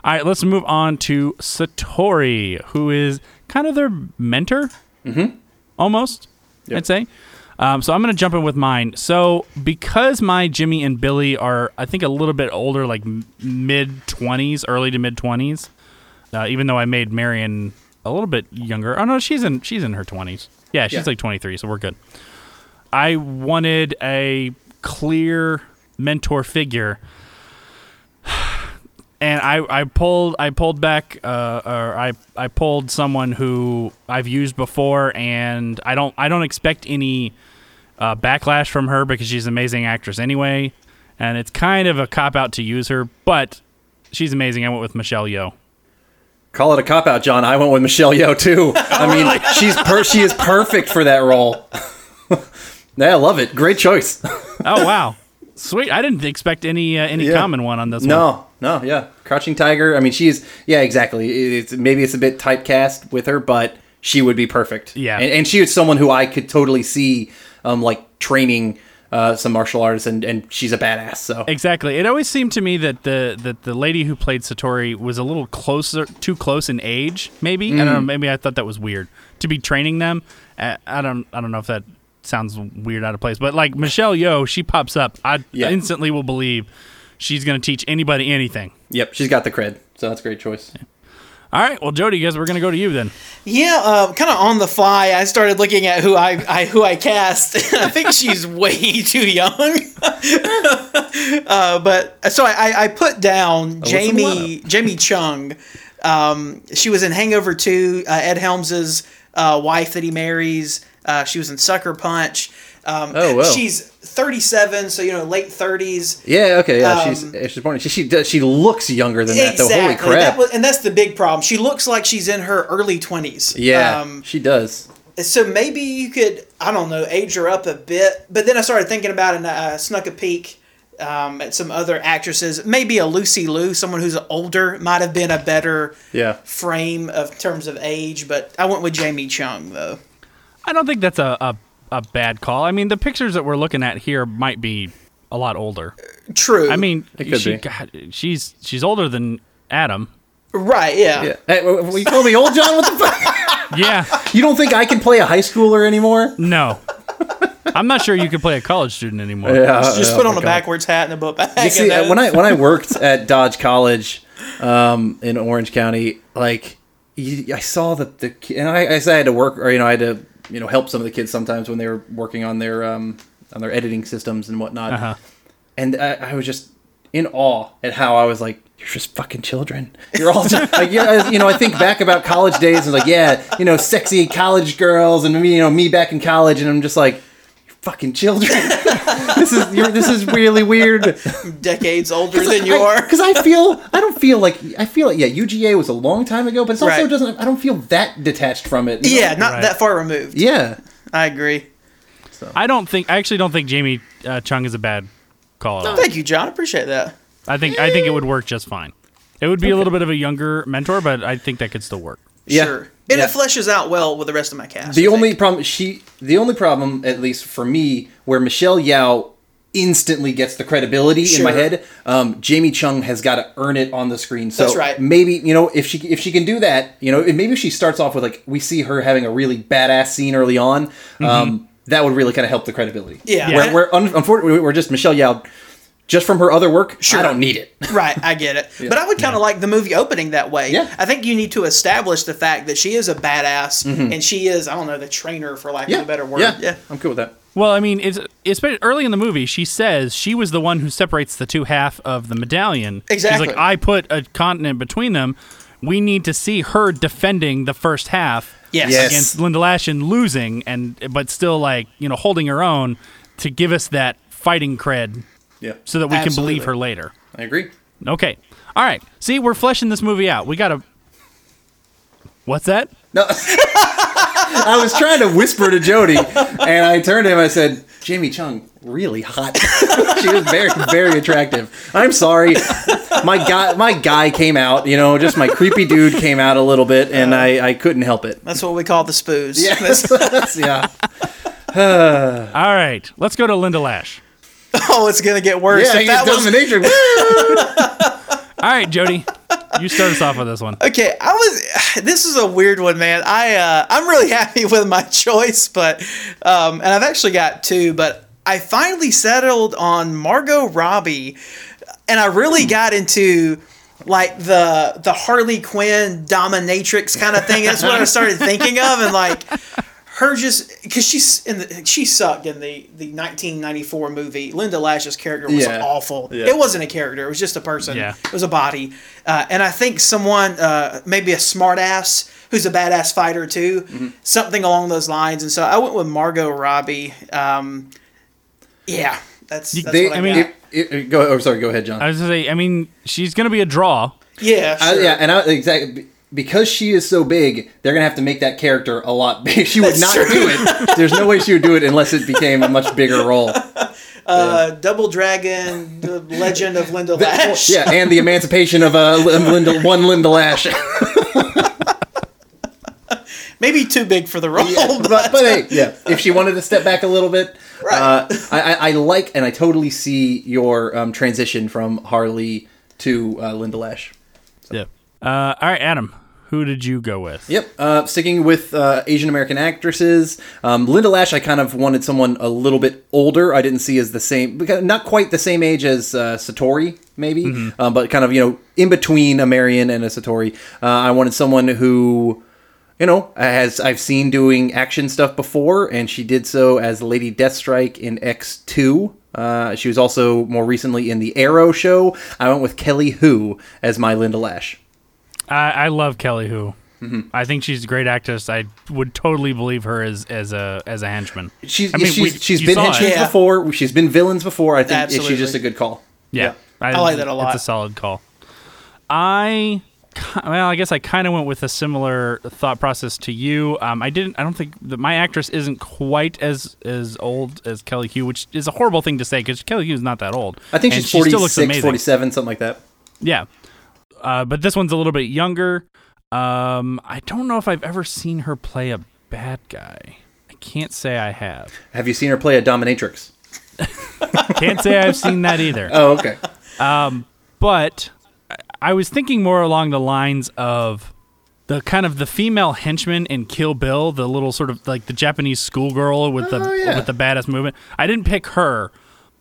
All right, let's move on to Satori, who is kind of their mentor, mm-hmm. almost, I'd say. Um, so I'm going to jump in with mine. So because my Jimmy and Billy are, I think, a little bit older, like mid 20s, early to mid 20s, uh, even though I made Marian a little bit younger. Oh no, she's in she's in her 20s. Yeah, she's Yeah. like 23, so we're good. I wanted a clear mentor figure and I, I pulled I pulled back uh, or I, I pulled someone who I've used before and I don't I don't expect any uh, backlash from her because she's an amazing actress anyway and it's kind of a cop out to use her but she's amazing I went with Michelle Yeoh Call it a cop out, John. I went with Michelle Yeoh too. I mean, she's per- she is perfect for that role. yeah, I love it. Great choice. oh wow sweet I didn't expect any uh, any Yeah. common one on this one No, no, yeah. Crouching Tiger. I mean, she's yeah, exactly. It's maybe it's a bit typecast with her, but she would be perfect. Yeah. and, and she is someone who I could totally see, um, like training uh, some martial artists, and and she's a badass. So Exactly. It always seemed to me that the that the lady who played Satori was a little closer, too close in age. Maybe I don't know. Mm. Maybe I thought that was weird to be training them. Uh, I don't. I don't know if that sounds weird out of place. But like Michelle Yeoh, she pops up. I Yeah. instantly will believe she's going to teach anybody anything. yep, she's got the cred. So that's a great choice. All right. Well, Jody, guess we're going to go to you then. Yeah, uh, kind of on the fly, I started looking at who I, I who I cast. I think she's way too young. uh, but so I, I put down the Jamie Jamie Chung. Um, she was in Hangover Two. Uh, Ed Helms's uh, wife that he marries. Uh, she was in Sucker Punch. Um, Oh, wow. She's 37, so you know late 30s. Yeah, okay, yeah. Um, she's she's born. She she, does, she looks younger than that. Though. Holy crap! That was, and that's the big problem. She looks like she's in her early 20s. yeah, Um, she does. so maybe you could, I don't know, age her up a bit. But then I started thinking about it and I snuck a peek um, at some other actresses. Maybe a Lucy Liu, someone who's older, might have been a better Yeah. frame of terms of age. But I went with Jamie Chung, though. I don't think that's a, a a bad call. I mean, the pictures that we're looking at here might be a lot older. True. I mean, she. God, she's she's older than Adam. right, yeah. Yeah. Hey, w- w- you call me old John? What the fuck? Yeah. You don't think I can play a high schooler anymore? No. I'm not sure you can play a college student anymore. Yeah. Just oh put on a God. backwards hat and a book bag. You see, and then- when I when I worked at Dodge College um, in Orange County, like you, I saw that the and I, I said I had to work or you know I had to you know help some of the kids sometimes when they were working on their um, on their editing systems and whatnot, Uh-huh. and I, I was just in awe at how I was like. You're just fucking children. You're all just, like, yeah, you know. I think back about college days and like, yeah, you know, sexy college girls, and me, you know, me back in college, and I'm just like, you're fucking children. this is you're, this is really weird. decades older than you are. Because I feel, I don't feel like, I feel like, yeah, UGA was a long time ago, but it's also Right. doesn't, I don't feel that detached from it. you know? Yeah, not Right. that far removed. Yeah. I agree. I don't think I actually don't think Jamie uh, Chung is a bad call at all. Thank you, John. Appreciate that. I think I think it would work just fine. It would be a little bit of a younger mentor, but I think that could still work. Yeah. Sure. And Yeah. it fleshes out well with the rest of my cast. The I only think. problem, she, the only problem, at least for me, where Michelle Yeoh instantly gets the credibility in my head, um, Jamie Chung has got to earn it on the screen. So That's right. maybe, you know, if she, if she can do that, you know, and maybe she starts off with like, we see her having a really badass scene early on, um, that would really kind of help the credibility. Mm-hmm. Yeah. Where, Yeah. where un- unfortunately, we're just Michelle Yeoh, just from her other work, Sure. I don't need it. right, I get it. But I would kind of like the movie opening that way. Yeah. I think you need to establish the fact that she is a badass and she is, I don't know, the trainer for lack Mm-hmm. Yeah. of a better word. Yeah. yeah. I'm cool with that. Well, I mean, it's especially early in the movie. She says she was the one who separates the two half of the medallion. Exactly. She's like, I put a continent between them. We need to see her defending the first half Yes. Yes. against Linda Lashin losing, and but still like you know holding her own to give us that fighting cred, Yeah. so that we can believe her later. I agree. Okay, all right. See, we're fleshing this movie out. We gotta. What's that? No. I was trying to whisper to Jody, and I turned to him. I said, "Jamie Chung, really hot. she was very, very attractive. I'm sorry, my guy, my guy came out. You know, just my creepy dude came out a little bit, and I, I couldn't help it. That's what we call the spoos. Yeah, yeah. All right, let's go to Linda Lash. oh, it's gonna get worse. Yeah, if that was dominatrix. All right, Jody, you start us off with this one. Okay, I was. This is a weird one, man. I uh, I'm really happy with my choice, but um, and I've actually got two, but I finally settled on Margot Robbie, and I really got into like the the Harley Quinn dominatrix kind of thing. That's what I started thinking of, and like her just because she's in the she sucked in the the 1994 movie. Linda Lash's character was Yeah. awful. Yeah. It wasn't a character; it was just a person. Yeah. It was a body, uh, and I think someone uh, maybe a smartass who's a badass fighter too, Mm-hmm. something along those lines. And so I went with Margot Robbie. Um, yeah, that's, that's They, what I, I mean, got. it, it, go. Oh, sorry. Go ahead, John. I was gonna say, I mean, she's gonna be a draw. yeah, I- yeah, and I, exactly because she is so big, they're gonna have to make that character a lot big. She would That's not true. do it. There's no way she would do it unless it became a much bigger role. uh, Double Dragon, the Legend of Linda Lash. Yeah, and the emancipation of uh, Linda, one Linda Lash. maybe too big for the role. but, but hey, yeah, if she wanted to step back a little bit, uh, I, I, I like and I totally see your um, transition from Harley to uh, Linda Lash. Yeah. Uh, all right, Adam, who did you go with? Yep. Uh, sticking with uh, Asian American actresses, um, Linda Lash. I kind of wanted someone a little bit older. I didn't see as the same, not quite the same age as uh, Satori, maybe, Mm-hmm. um, but kind of you know in between a Marian and a Satori. Uh, I wanted someone who. You know, has I've seen doing action stuff before, and she did so as Lady Deathstrike in X Two. Uh, she was also more recently in the Arrow show. I went with Kelly Hu as my Linda Lash. I, I love Kelly Hu. Mm-hmm. I think she's a great actress. I would totally believe her as as a as a henchman. She's I mean, she's, we- she's you been saw it. henchmen Yeah. before. She's been villains before. I think Absolutely. she's just a good call. Yeah, I like that a lot. It's a solid call. I well, I guess I kind of went with a similar thought process to you. Um, I didn't. I don't think that my actress isn't quite as as old as Kelly Hu, which is a horrible thing to say because Kelly Hu is not that old. I think And she's she still looks 46, 47, something like that. Yeah. Uh, but this one's a little bit younger. Um, I don't know if I've ever seen her play a bad guy. I can't say I have. Have you seen her play a dominatrix? Can't say I've seen that either. Oh, okay. But I- I was thinking more along the lines of the kind of the female henchman in Kill Bill, the little sort of like the Japanese schoolgirl with the Oh, yeah. with the badass movement. I didn't pick her,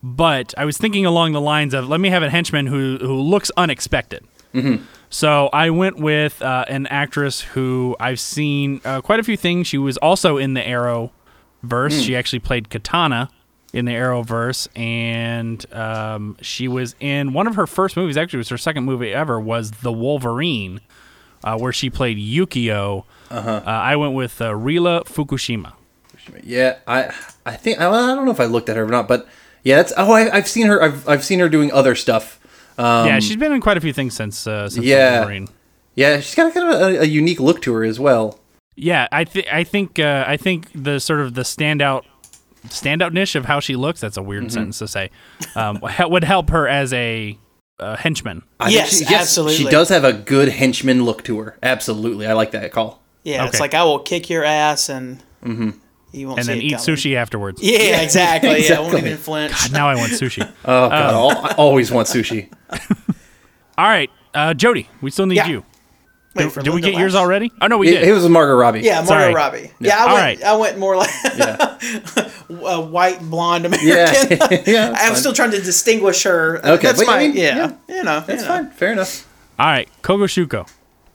but I was thinking along the lines of let me have a henchman who who looks unexpected. Mm-hmm. So I went with uh, an actress who I've seen uh, quite a few things. She was also in the Arrow verse. Hmm. She actually played Katana in the Arrowverse, and um, she was in one of her first movies. Actually, it was her second movie ever. Was The Wolverine, uh, where she played Yukio. Uh-huh. I went with uh, Rila Fukushima. Yeah, I I think I, I don't know if I looked at her or not, but yeah, that's oh I, I've seen her. I've I've seen her doing other stuff. Um, yeah, she's been in quite a few things since uh, since Yeah. Wolverine. yeah, she's got kind of a, a unique look to her as well. Yeah, I think I think uh, I think the sort of the standout standout niche of how she looks. That's a weird Mm-hmm. sentence to say. Um, would help her as a, uh henchman. I Yes, she, absolutely. She does have a good henchman look to her. Absolutely, I like that call. Yeah, it's like I will kick your ass and you won't and then eat coming. sushi afterwards. Yeah, exactly. Yeah, I exactly. won't even flinch. Now I want sushi. Oh god, al- I always want sushi. All right, uh, Jody, we still need Yeah. you. Wait, Did, did we Linda get yours already? Oh no, we It, did. it was Margot Robbie. Yeah, Margot Sorry. Robbie. Yeah, I All went. right. I went more like a white blonde American. Yeah, yeah. I'm fine. still trying to distinguish her. Okay, that's but I mean, yeah, yeah. You know, That's you know. fine. Fair enough. All right, Koga Shuko.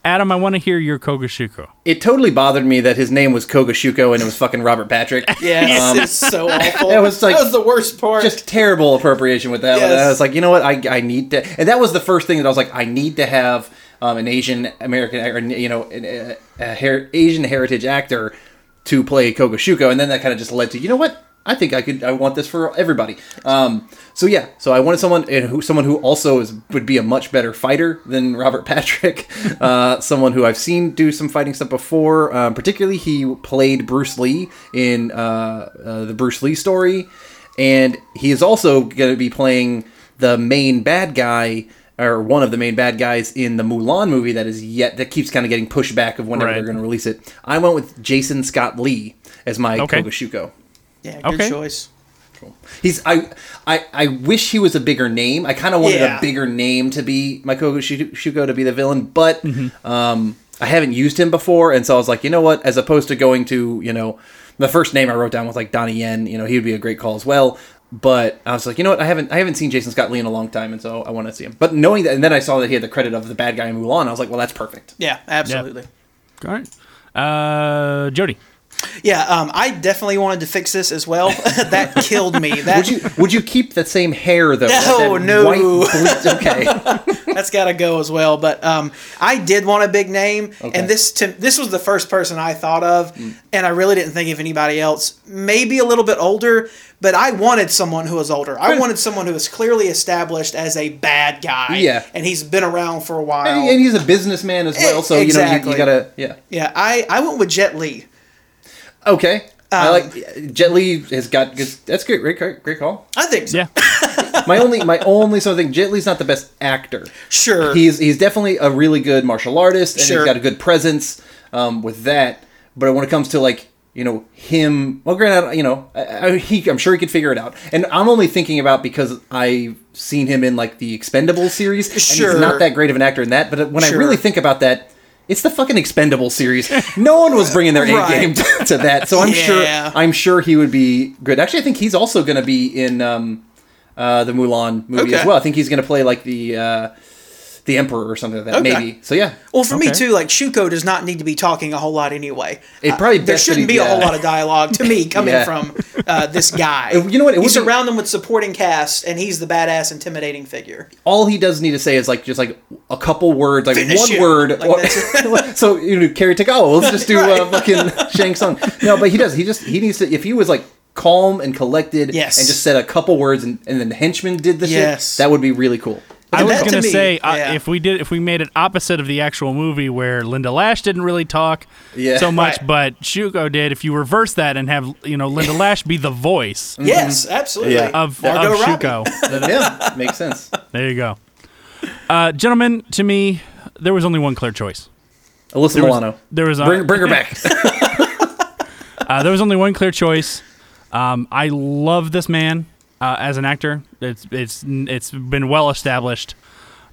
Adam, I want to hear your Koga Shuko. It totally bothered me that his name was Koga Shuko and it was fucking Robert Patrick. Yes, Um, it's so awful. it was like- that was the worst part. just terrible appropriation with that one. Yes. I was like, you know what? I, I need to, and that was the first thing that I was like, I need to have um, an Asian American, or you know, an, a, a her- Asian heritage actor to play Koga Shuko, and then that kind of just led to, you know what? I think I could. I want this for everybody. Um, so yeah, so I wanted someone and who someone who also is would be a much better fighter than Robert Patrick. Uh, someone who I've seen do some fighting stuff before. Um, particularly, he played Bruce Lee in uh, uh, the Bruce Lee story, and he is also going to be playing the main bad guy. Or one of the main bad guys in the Mulan movie that is yet that keeps kind of getting pushed back of whenever Right. they're going to release it. I went with Jason Scott Lee as my Okay. Koga Shuko. Yeah, good Okay. choice. Cool. He's I I I wish he was a bigger name. I kind of wanted Yeah. a bigger name to be my Koga Shuko to be the villain, but Mm-hmm. um, I haven't used him before, and so I was like, you know what? As opposed to going to you know the first name I wrote down was like Donnie Yen. You know, he would be a great call as well. But I was like, you know what? I haven't I haven't seen Jason Scott Lee in a long time, and so I want to see him. But knowing that, and then I saw that he had the credit of the bad guy in Mulan, I was like, well, that's perfect. Yeah, absolutely. All right. Uh, Jody. Yeah, um, I definitely wanted to fix this as well. that killed me. That Would you would you keep the same hair though? No, no. white okay. that's got to go as well. But um, I did want a big name, Okay. and this to, this was the first person I thought of, Mm. and I really didn't think of anybody else. Maybe a little bit older, but I wanted someone who was older. I wanted someone who was clearly established as a bad guy. Yeah. and he's been around for a while. And, and he's a businessman as well, so you know you, you gotta yeah. yeah, I I went with Jet Li. Okay. I Um, like Jet Li has got good. That's good. Great, great, great call. I think so. Yeah. My only, my only sort of thing. Jet Li's not the best actor. Sure. He's he's definitely a really good martial artist, and Sure. he's got a good presence um, with that. But when it comes to like you know him, well, granted, you know, I, I, he, I'm sure he could figure it out. And I'm only thinking about because I've seen him in like the Expendables series. And Sure. he's not that great of an actor in that. But when Sure. I really think about that. It's the fucking Expendable series. No one was bringing their A Right. game to, to that, so I'm sure I'm sure he would be good. Actually, I think he's also going to be in um, uh, the Mulan movie as well. I think he's going to play like the uh, the Emperor or something like that. Okay. Maybe. So yeah. Well, for me too, like Shuko does not need to be talking a whole lot anyway. It Uh, probably there shouldn't he- be a whole lot of dialogue to me coming Yeah. from uh, this guy. Uh, you know what, it You be- surround him with supporting cast, and he's the badass, intimidating figure. All he does need to say is like just like a couple words, like Finish one him. word. Like, or- so you know, Cary Tagawa. Let's just do uh, fucking Shang Tsung. No, but he does. He just he needs to. If he was like calm and collected, Yes. and just said a couple words, and, and then the henchman did the Yes. shit, that would be really cool. I was gonna me, say uh, yeah. if we did if we made it opposite of the actual movie where Linda Lash didn't really talk Yeah. so much, Right. but Shuko did. If you reverse that and have you know Linda Lash be the voice Yes, absolutely. Yeah. of, Margot of Shuko, yeah, makes sense. there you go. Uh, gentlemen, to me, there was only one clear choice. Alyssa There was, Milano. there was Bring, bring her back. Uh, there was only one clear choice. Um, I love this man uh, as an actor. It's it's it's been well established,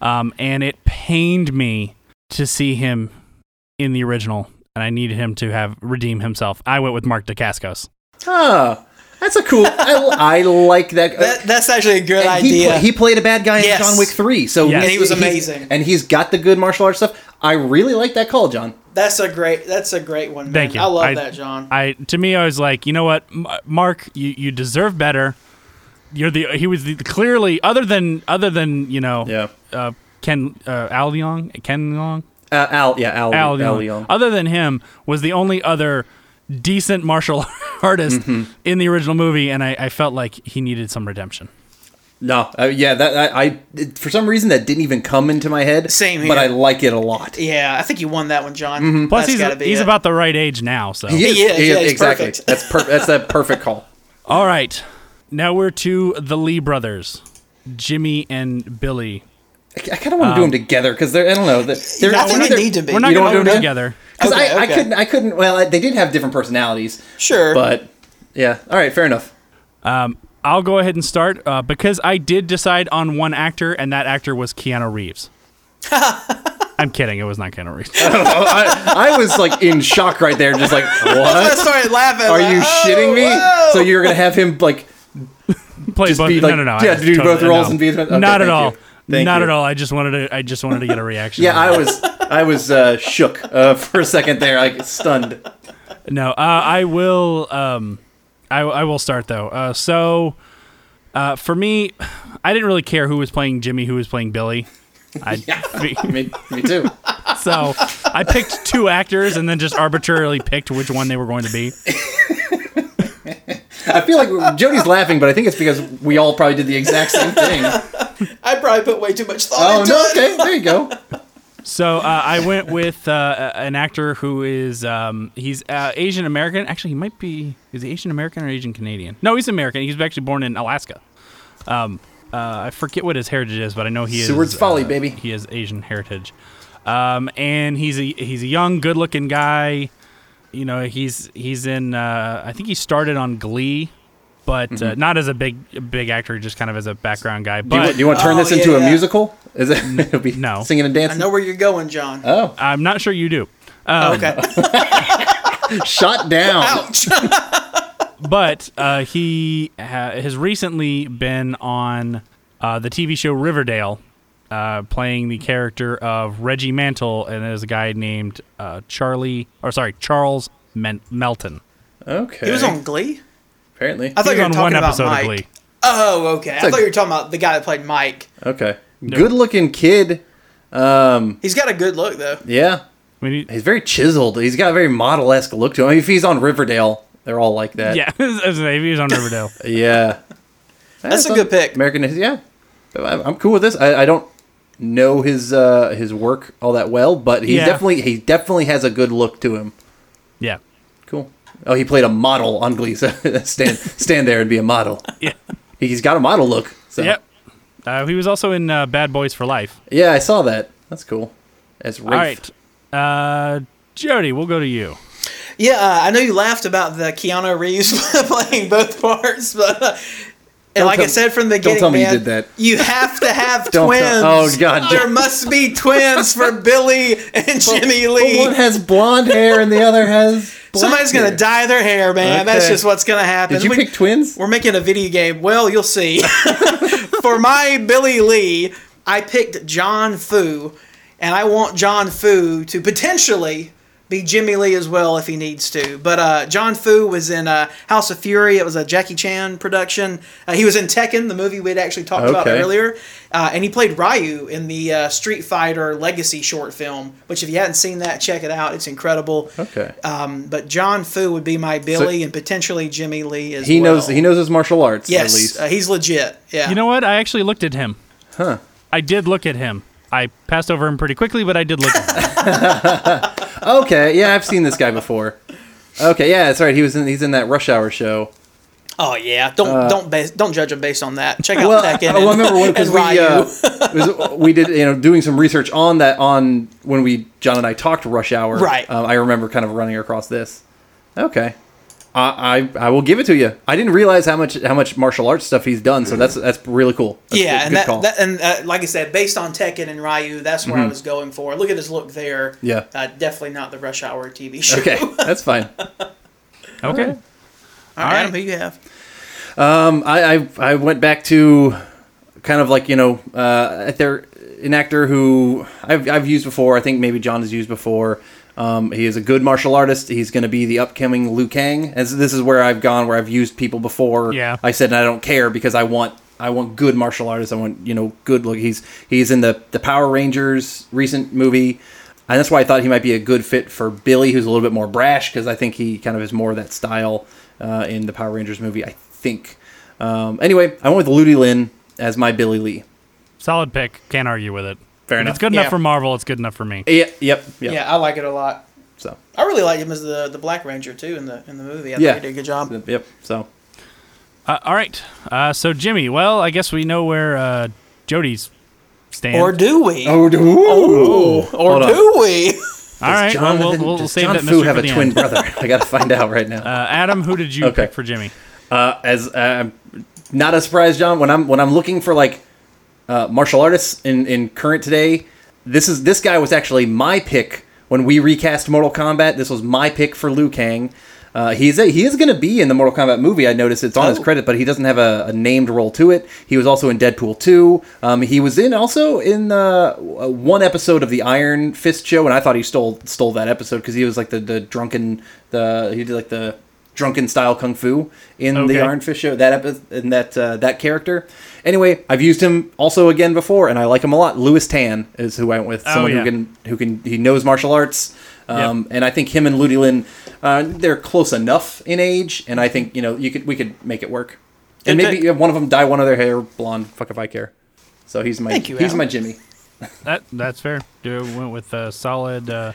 um, and it pained me to see him in the original, and I needed him to have redeem himself. I went with Mark Dacascos. Ah, that's a cool. I, I like that. That, that's actually a good And he, idea. pla- he played a bad guy in Yes. John Wick 3. So Yes. And he was he's- amazing. And he's got the good martial arts stuff. I really like that call, John. that's a great. That's a great one. Man. Thank you. I love I- that, John. I to me, I was like, you know what, M- Mark, you, you deserve better. You're the he was the, clearly other than other than you know Yeah. uh, Ken uh, Al Leong Ken Long Uh, Al, yeah, Al, Al, Al, Young. Young. Other than him, was the only other decent martial artist Mm-hmm. in the original movie, and I, I felt like he needed some redemption. No, uh, yeah, that I, I it- for some reason that didn't even come into my head. Same but. I like it a lot. yeah, I think you won that one, John. Mm-hmm. Plus, That's he's be he's about the right age now. So, He is, He is, yeah, he's exactly. perfect. That's per- that's a perfect call. all right, now we're to the Lee brothers, Jimmy and Billy. I, kind of want to do them together because they're I don't know. They're, they're, I think they're- need to be. We're not You don't going to do do them together. Because Okay, I, I couldn't I couldn't well they did have different personalities, Sure, but yeah. All right, fair enough. Um, I'll go ahead and start uh, because I did decide on one actor, and that actor was Keanu Reeves. I'm kidding. It was not Keanu Reeves. I, I was like in shock right there, just like what? I what? started laughing. Are like, you oh, shitting me? whoa. So you're gonna have him like Play Just both. be like- no, no, no. yeah, do totally- both roles no. and be- okay, not at all. not you. at all. I just wanted to. I just wanted to get a reaction. yeah. I was I was uh, shook uh, for a second there, like stunned. No, uh, I will. Um, I, I will start though. Uh, so, uh, for me, I didn't really care who was playing Jimmy, who was playing Billy. I, Me, me too. so I picked two actors and then just arbitrarily picked which one they were going to be. I feel like Jody's laughing, but I think it's because we all probably did the exact same thing. I probably put way too much thought Oh into no! it. Okay, there you go. So uh, I went with uh, an actor who is um, he's uh, Asian American. Actually, he might be is he Asian American or Asian Canadian? No, he's American. He's actually born in Alaska. Um, uh, I forget what his heritage is, but I know he is. Seward's Folly, uh, baby. He has Asian heritage, um, and he's a he's a young, good-looking guy. You know, he's he's in. Uh, I think he started on Glee, but uh, Mhm. not as a big big actor, just kind of as a background guy. Do you, But do you want to turn Oh, this into yeah, a yeah. musical? Is it? It'll be No. singing and dancing? I know where you're going, John. Oh, I'm not sure you do. Um, okay. shut down. Ouch. but uh, he ha- has recently been on uh, the TV show Riverdale, uh, playing the character of Reggie Mantle, and there's a guy named uh, Charlie, or sorry, Charles Men- Melton. Okay. He was on Glee. Apparently. I thought He you were on talking one about episode Mike. of Glee. Oh, okay. It's I a- thought you were talking about the guy that played Mike. Okay. Good looking kid. Um, He's got a good look though. yeah. I mean, He's very chiseled. He's got a very model esque look to him. I mean, if he's on Riverdale, they're all like that. yeah, as I say, he on Riverdale. Yeah. That's a good pick. American, yeah. I'm I'm cool with this. I, I don't know his uh, his work all that well, but he Yeah. definitely he definitely has a good look to him. Yeah, Cool. Oh, he played a model on Glee. So stand stand there and be a model. yeah, He's got a model look. So. yep. Uh, he was also in uh, Bad Boys for Life. Yeah, I saw that. That's cool. As Rafe. All right, uh, Jody, we'll go to you. Yeah, uh, I know you laughed about the Keanu Reeves playing both parts, but uh, and Don't like I said from the don't beginning, tell me you did that. you have to have twins. tell- oh, God, there must be twins for Billy and Jimmy But Lee. one has blonde hair and the other has. Somebody's gonna dye their hair, man. That's just what's gonna happen. Did you We- pick twins? We're making a video game. Well, you'll see. For my Billy Lee, I picked Jon Foo, and I want Jon Foo to potentially be Jimmy Lee as well if he needs to. But uh, Jon Foo was in uh, House of Fury. It was a Jackie Chan production. Uh, he was in Tekken, the movie we'd actually talked about earlier, uh, and he played Ryu in the uh, Street Fighter Legacy short film. Which, if you hadn't seen that, check it out. It's incredible. Okay. Um, but Jon Foo would be my Billy, and potentially Jimmy Lee as He well. knows he knows his martial arts at Yes, least. uh, he's legit. Yeah. You know what? I actually looked at him. Huh. I did look at him. I passed over him pretty quickly, but I did look at him. Okay, yeah, I've seen this guy before. Okay, yeah, that's right. He was in he's in that Rush Hour show. oh yeah. Don't don't base, don't judge him based on that. Check out Uh, Well, Tekken. oh, I remember one because we uh, was- we did you know doing some research on that on when we John and I talked Rush Hour. Right. Um, I remember kind of running across this. Okay. I, I I will give it to you. I didn't realize how much how much martial arts stuff he's done, so that's that's really cool. That's yeah, good, and good that, call. that and uh, like I said, based on Tekken and Ryu, that's where I Mhm. was going for. Look at his look there. Yeah. Uh, definitely not the Rush Hour TV show. okay, that's fine. Okay. All right, Adam, who you have? Um, I, I I went back to kind of like you know uh, there an actor who I've I've used before. I think maybe John has used before. Um, he is a good martial artist. He's going to be the upcoming Liu Kang. And this is where I've gone where I've used people before. Yeah. I said I don't care because I want I want good martial artists. I want you know good look. He's he's in the the Power Rangers recent movie. And that's why I thought he might be a good fit for Billy, who's a little bit more brash, because I think he kind of is more of that style uh, in the Power Rangers movie. I think. Um, anyway, I went with Ludi Lin as my Billy Lee. Solid pick. Can't argue with it. Fair if enough. it's good enough Yeah. for Marvel, it's good enough for me. Yeah, yep, yep. Yeah, I like it a lot. So I really like him as the the Black Ranger too in the in the movie. I yeah, think he did a good job. Yep. So Uh, all right. Uh, so Jimmy, well, I guess we know where uh, Jody's stand. Or do we? Oh, do Oh, or Hold on. do we? all right. Well, we'll, Jonathan- we'll does save John that Fu have a twin end. brother? I got to find out right now. Uh, Adam, who did you Okay. pick for Jimmy? Uh, as uh, not a surprise, John. When I'm when I'm looking for like uh, martial artists in in current today, this is this guy was actually my pick when we recast Mortal Kombat. This was my pick for Liu Kang. Uh, he's a, he is going to be in the Mortal Kombat movie. I noticed it's on his Oh. credit, but he doesn't have a, a named role to it. He was also in Deadpool 2. Um, he was in also in uh, one episode of the Iron Fist show, and I thought he stole stole that episode because he was like the, the drunken the he did like the drunken style kung fu in Okay. the Iron Fist show. That epi- in that uh, that character. Anyway, I've used him also again before, and I like him a lot. Lewis Tan is who I went with. Oh, Someone yeah. who can who can he knows martial arts, um, and I think him and Ludi Lin Uh, they're close enough in age, and I think you know you could we could make it work. And Good maybe pick. one of them dye one of their hair blonde. Fuck if I care. So he's my Thank you, he's Alan. my Jimmy. That that's fair. Do went with uh, solid uh,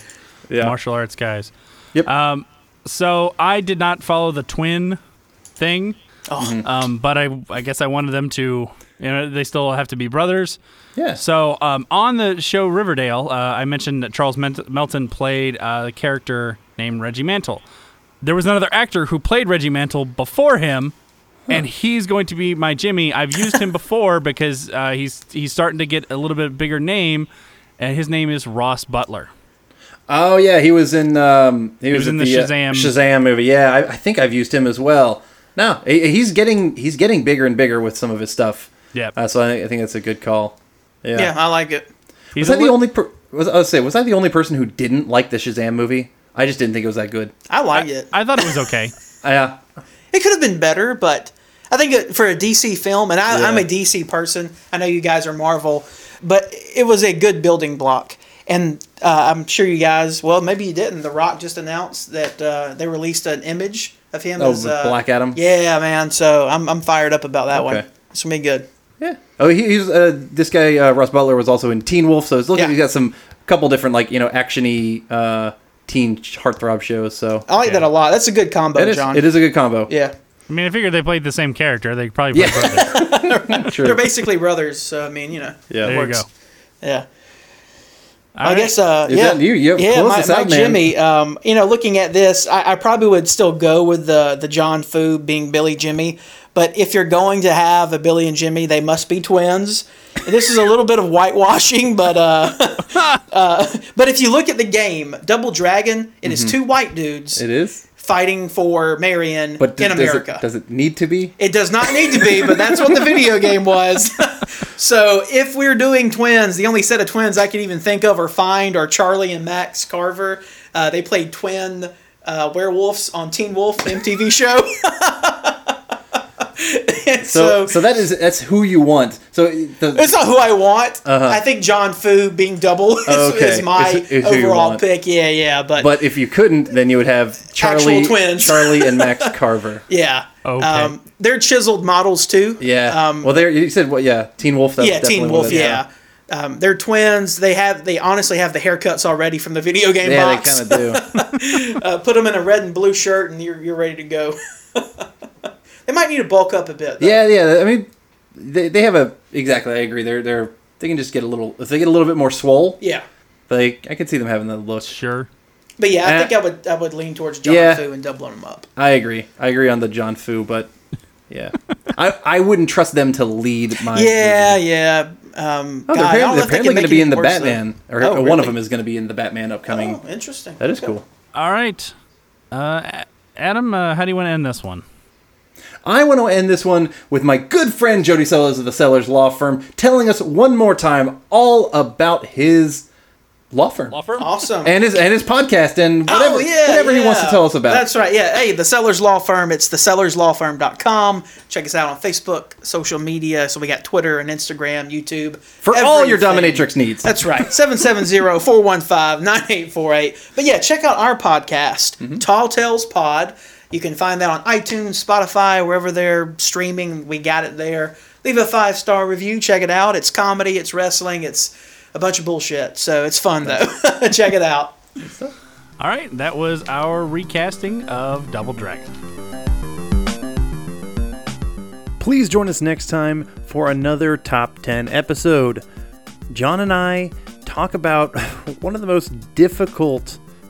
Yeah. martial arts guys. Yep. Um, so I did not follow the twin thing. Oh. Um, but I I guess I wanted them to. You know, they still have to be brothers. Yeah. So um, on the show Riverdale, uh, I mentioned that Charles Melton played a character named Reggie Mantle. There was another actor who played Reggie Mantle before him, and he's going to be my Jimmy. I've used him before because uh, he's he's starting to get a little bit bigger name, and his name is Ross Butler. Oh yeah, he was in um, he, was was, in at the uh, Shazam. Shazam movie. Yeah, I, I think I've used him as well. No, he- he's getting he's getting bigger and bigger with some of his stuff. Yeah. Uh, so I think, I think that's a good call. Yeah. Yeah, I like it. He's was I a the only per- was I was say was I the only person who didn't like the Shazam movie? I just didn't think it was that good. I like it. I thought it was okay. Yeah. It could have been better, but I think it- for a DC film, and I, Yeah. I'm a DC person. I know you guys are Marvel, but it was a good building block. And uh, I'm sure you guys, well, maybe you didn't. The Rock just announced that uh, they released an image of him Oh, as uh, Black Adam? Yeah, man. So I'm, I'm fired up about that one. Okay. It's gonna be good. Yeah. Oh, he, he's uh, this guy uh, Russ Butler was also in Teen Wolf, so it's looking Yeah. he's got some couple different like you know actiony uh, teen heartthrob shows. So I like that a lot. That's a good combo, it is John. it is a good combo. Yeah, I mean, I figured they played the same character. They probably played Yeah. brothers. True. they're basically brothers. So I mean, you know, Yeah. There you go. Yeah. All I right. guess, uh, Is yeah, you? You yeah, my, my out. Jimmy. Um, you know, looking at this, I, I probably would still go with the the Jon Foo being Billy Jimmy. But if you're going to have a Billy and Jimmy, they must be twins. This is a little bit of whitewashing, but uh, uh, but if you look at the game, Double Dragon, it is two white dudes Mm-hmm. It is. Fighting for Marian But in does America. It, does it need to be? It does not need to be, but that's what the video game was. so if we're doing twins, the only set of twins I can even think of or find are Charlie and Max Carver. Uh, they played twin uh, werewolves on Teen Wolf, MTV show. And So, so, so that is that's who you want. So the, it's not who I want. Uh-huh. I think Jon Foo being double is, Okay, is my is- is who you overall pick. Yeah, yeah, but, but if you couldn't, then you would have Charlie, twins. Charlie and Max Carver. yeah. Okay. Um, they're chiseled models too. Yeah. Um, well, there you said what? Yeah, Teen Wolf. That's yeah, definitely Teen one Wolf. of the- Yeah. Um, they're twins. They have. They honestly have the haircuts already from the video game Yeah, they box. kind of do. uh, put them in a red and blue shirt, and you're you're ready to go. They might need to bulk up a bit. though. yeah, yeah. I mean, they, they have a exactly. I agree. They're they're they can just get a little if they get a little bit more swole. Yeah. Like I could see them having that look. Sure. But yeah, I Uh, think I would I would lean towards John yeah. Fu and doubling them up. I agree. I agree on the Jon Foo, but yeah, I I wouldn't trust them to lead my. yeah, yeah. Um, Oh, God, they're apparently, they're if they apparently going to be in the worse, though. Batman, or Oh, one of them is going to be in the Batman upcoming. Oh, interesting. That is Okay. cool. All right. Uh, Adam, uh, how do you want to end this one? I want to end this one with my good friend Jody Sellers of the Sellers Law Firm telling us one more time all about his law firm. Law firm? Awesome. And his and his podcast and whatever oh, yeah, whatever he wants to tell us about. That's right. Yeah. Hey, the Sellers Law Firm. It's the sellerslawfirm.com. Check us out on Facebook, social media. So we got Twitter and Instagram, YouTube. For all your dominatrix needs. That's right. 770-415-9848. But yeah, check out our podcast, Mm-hmm. Tall Tales Pod. You can find that on iTunes, Spotify, wherever they're streaming. We got it there. Leave a five star review. Check it out. It's comedy. It's wrestling. It's a bunch of bullshit. So it's fun though. check it out. All right. That was our recasting of Double Dragon. Please join us next time for another top 10 episode. John and I talk about one of the most difficult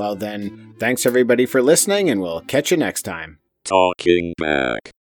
well then, thanks everybody for listening, and we'll catch you next time. Talking back.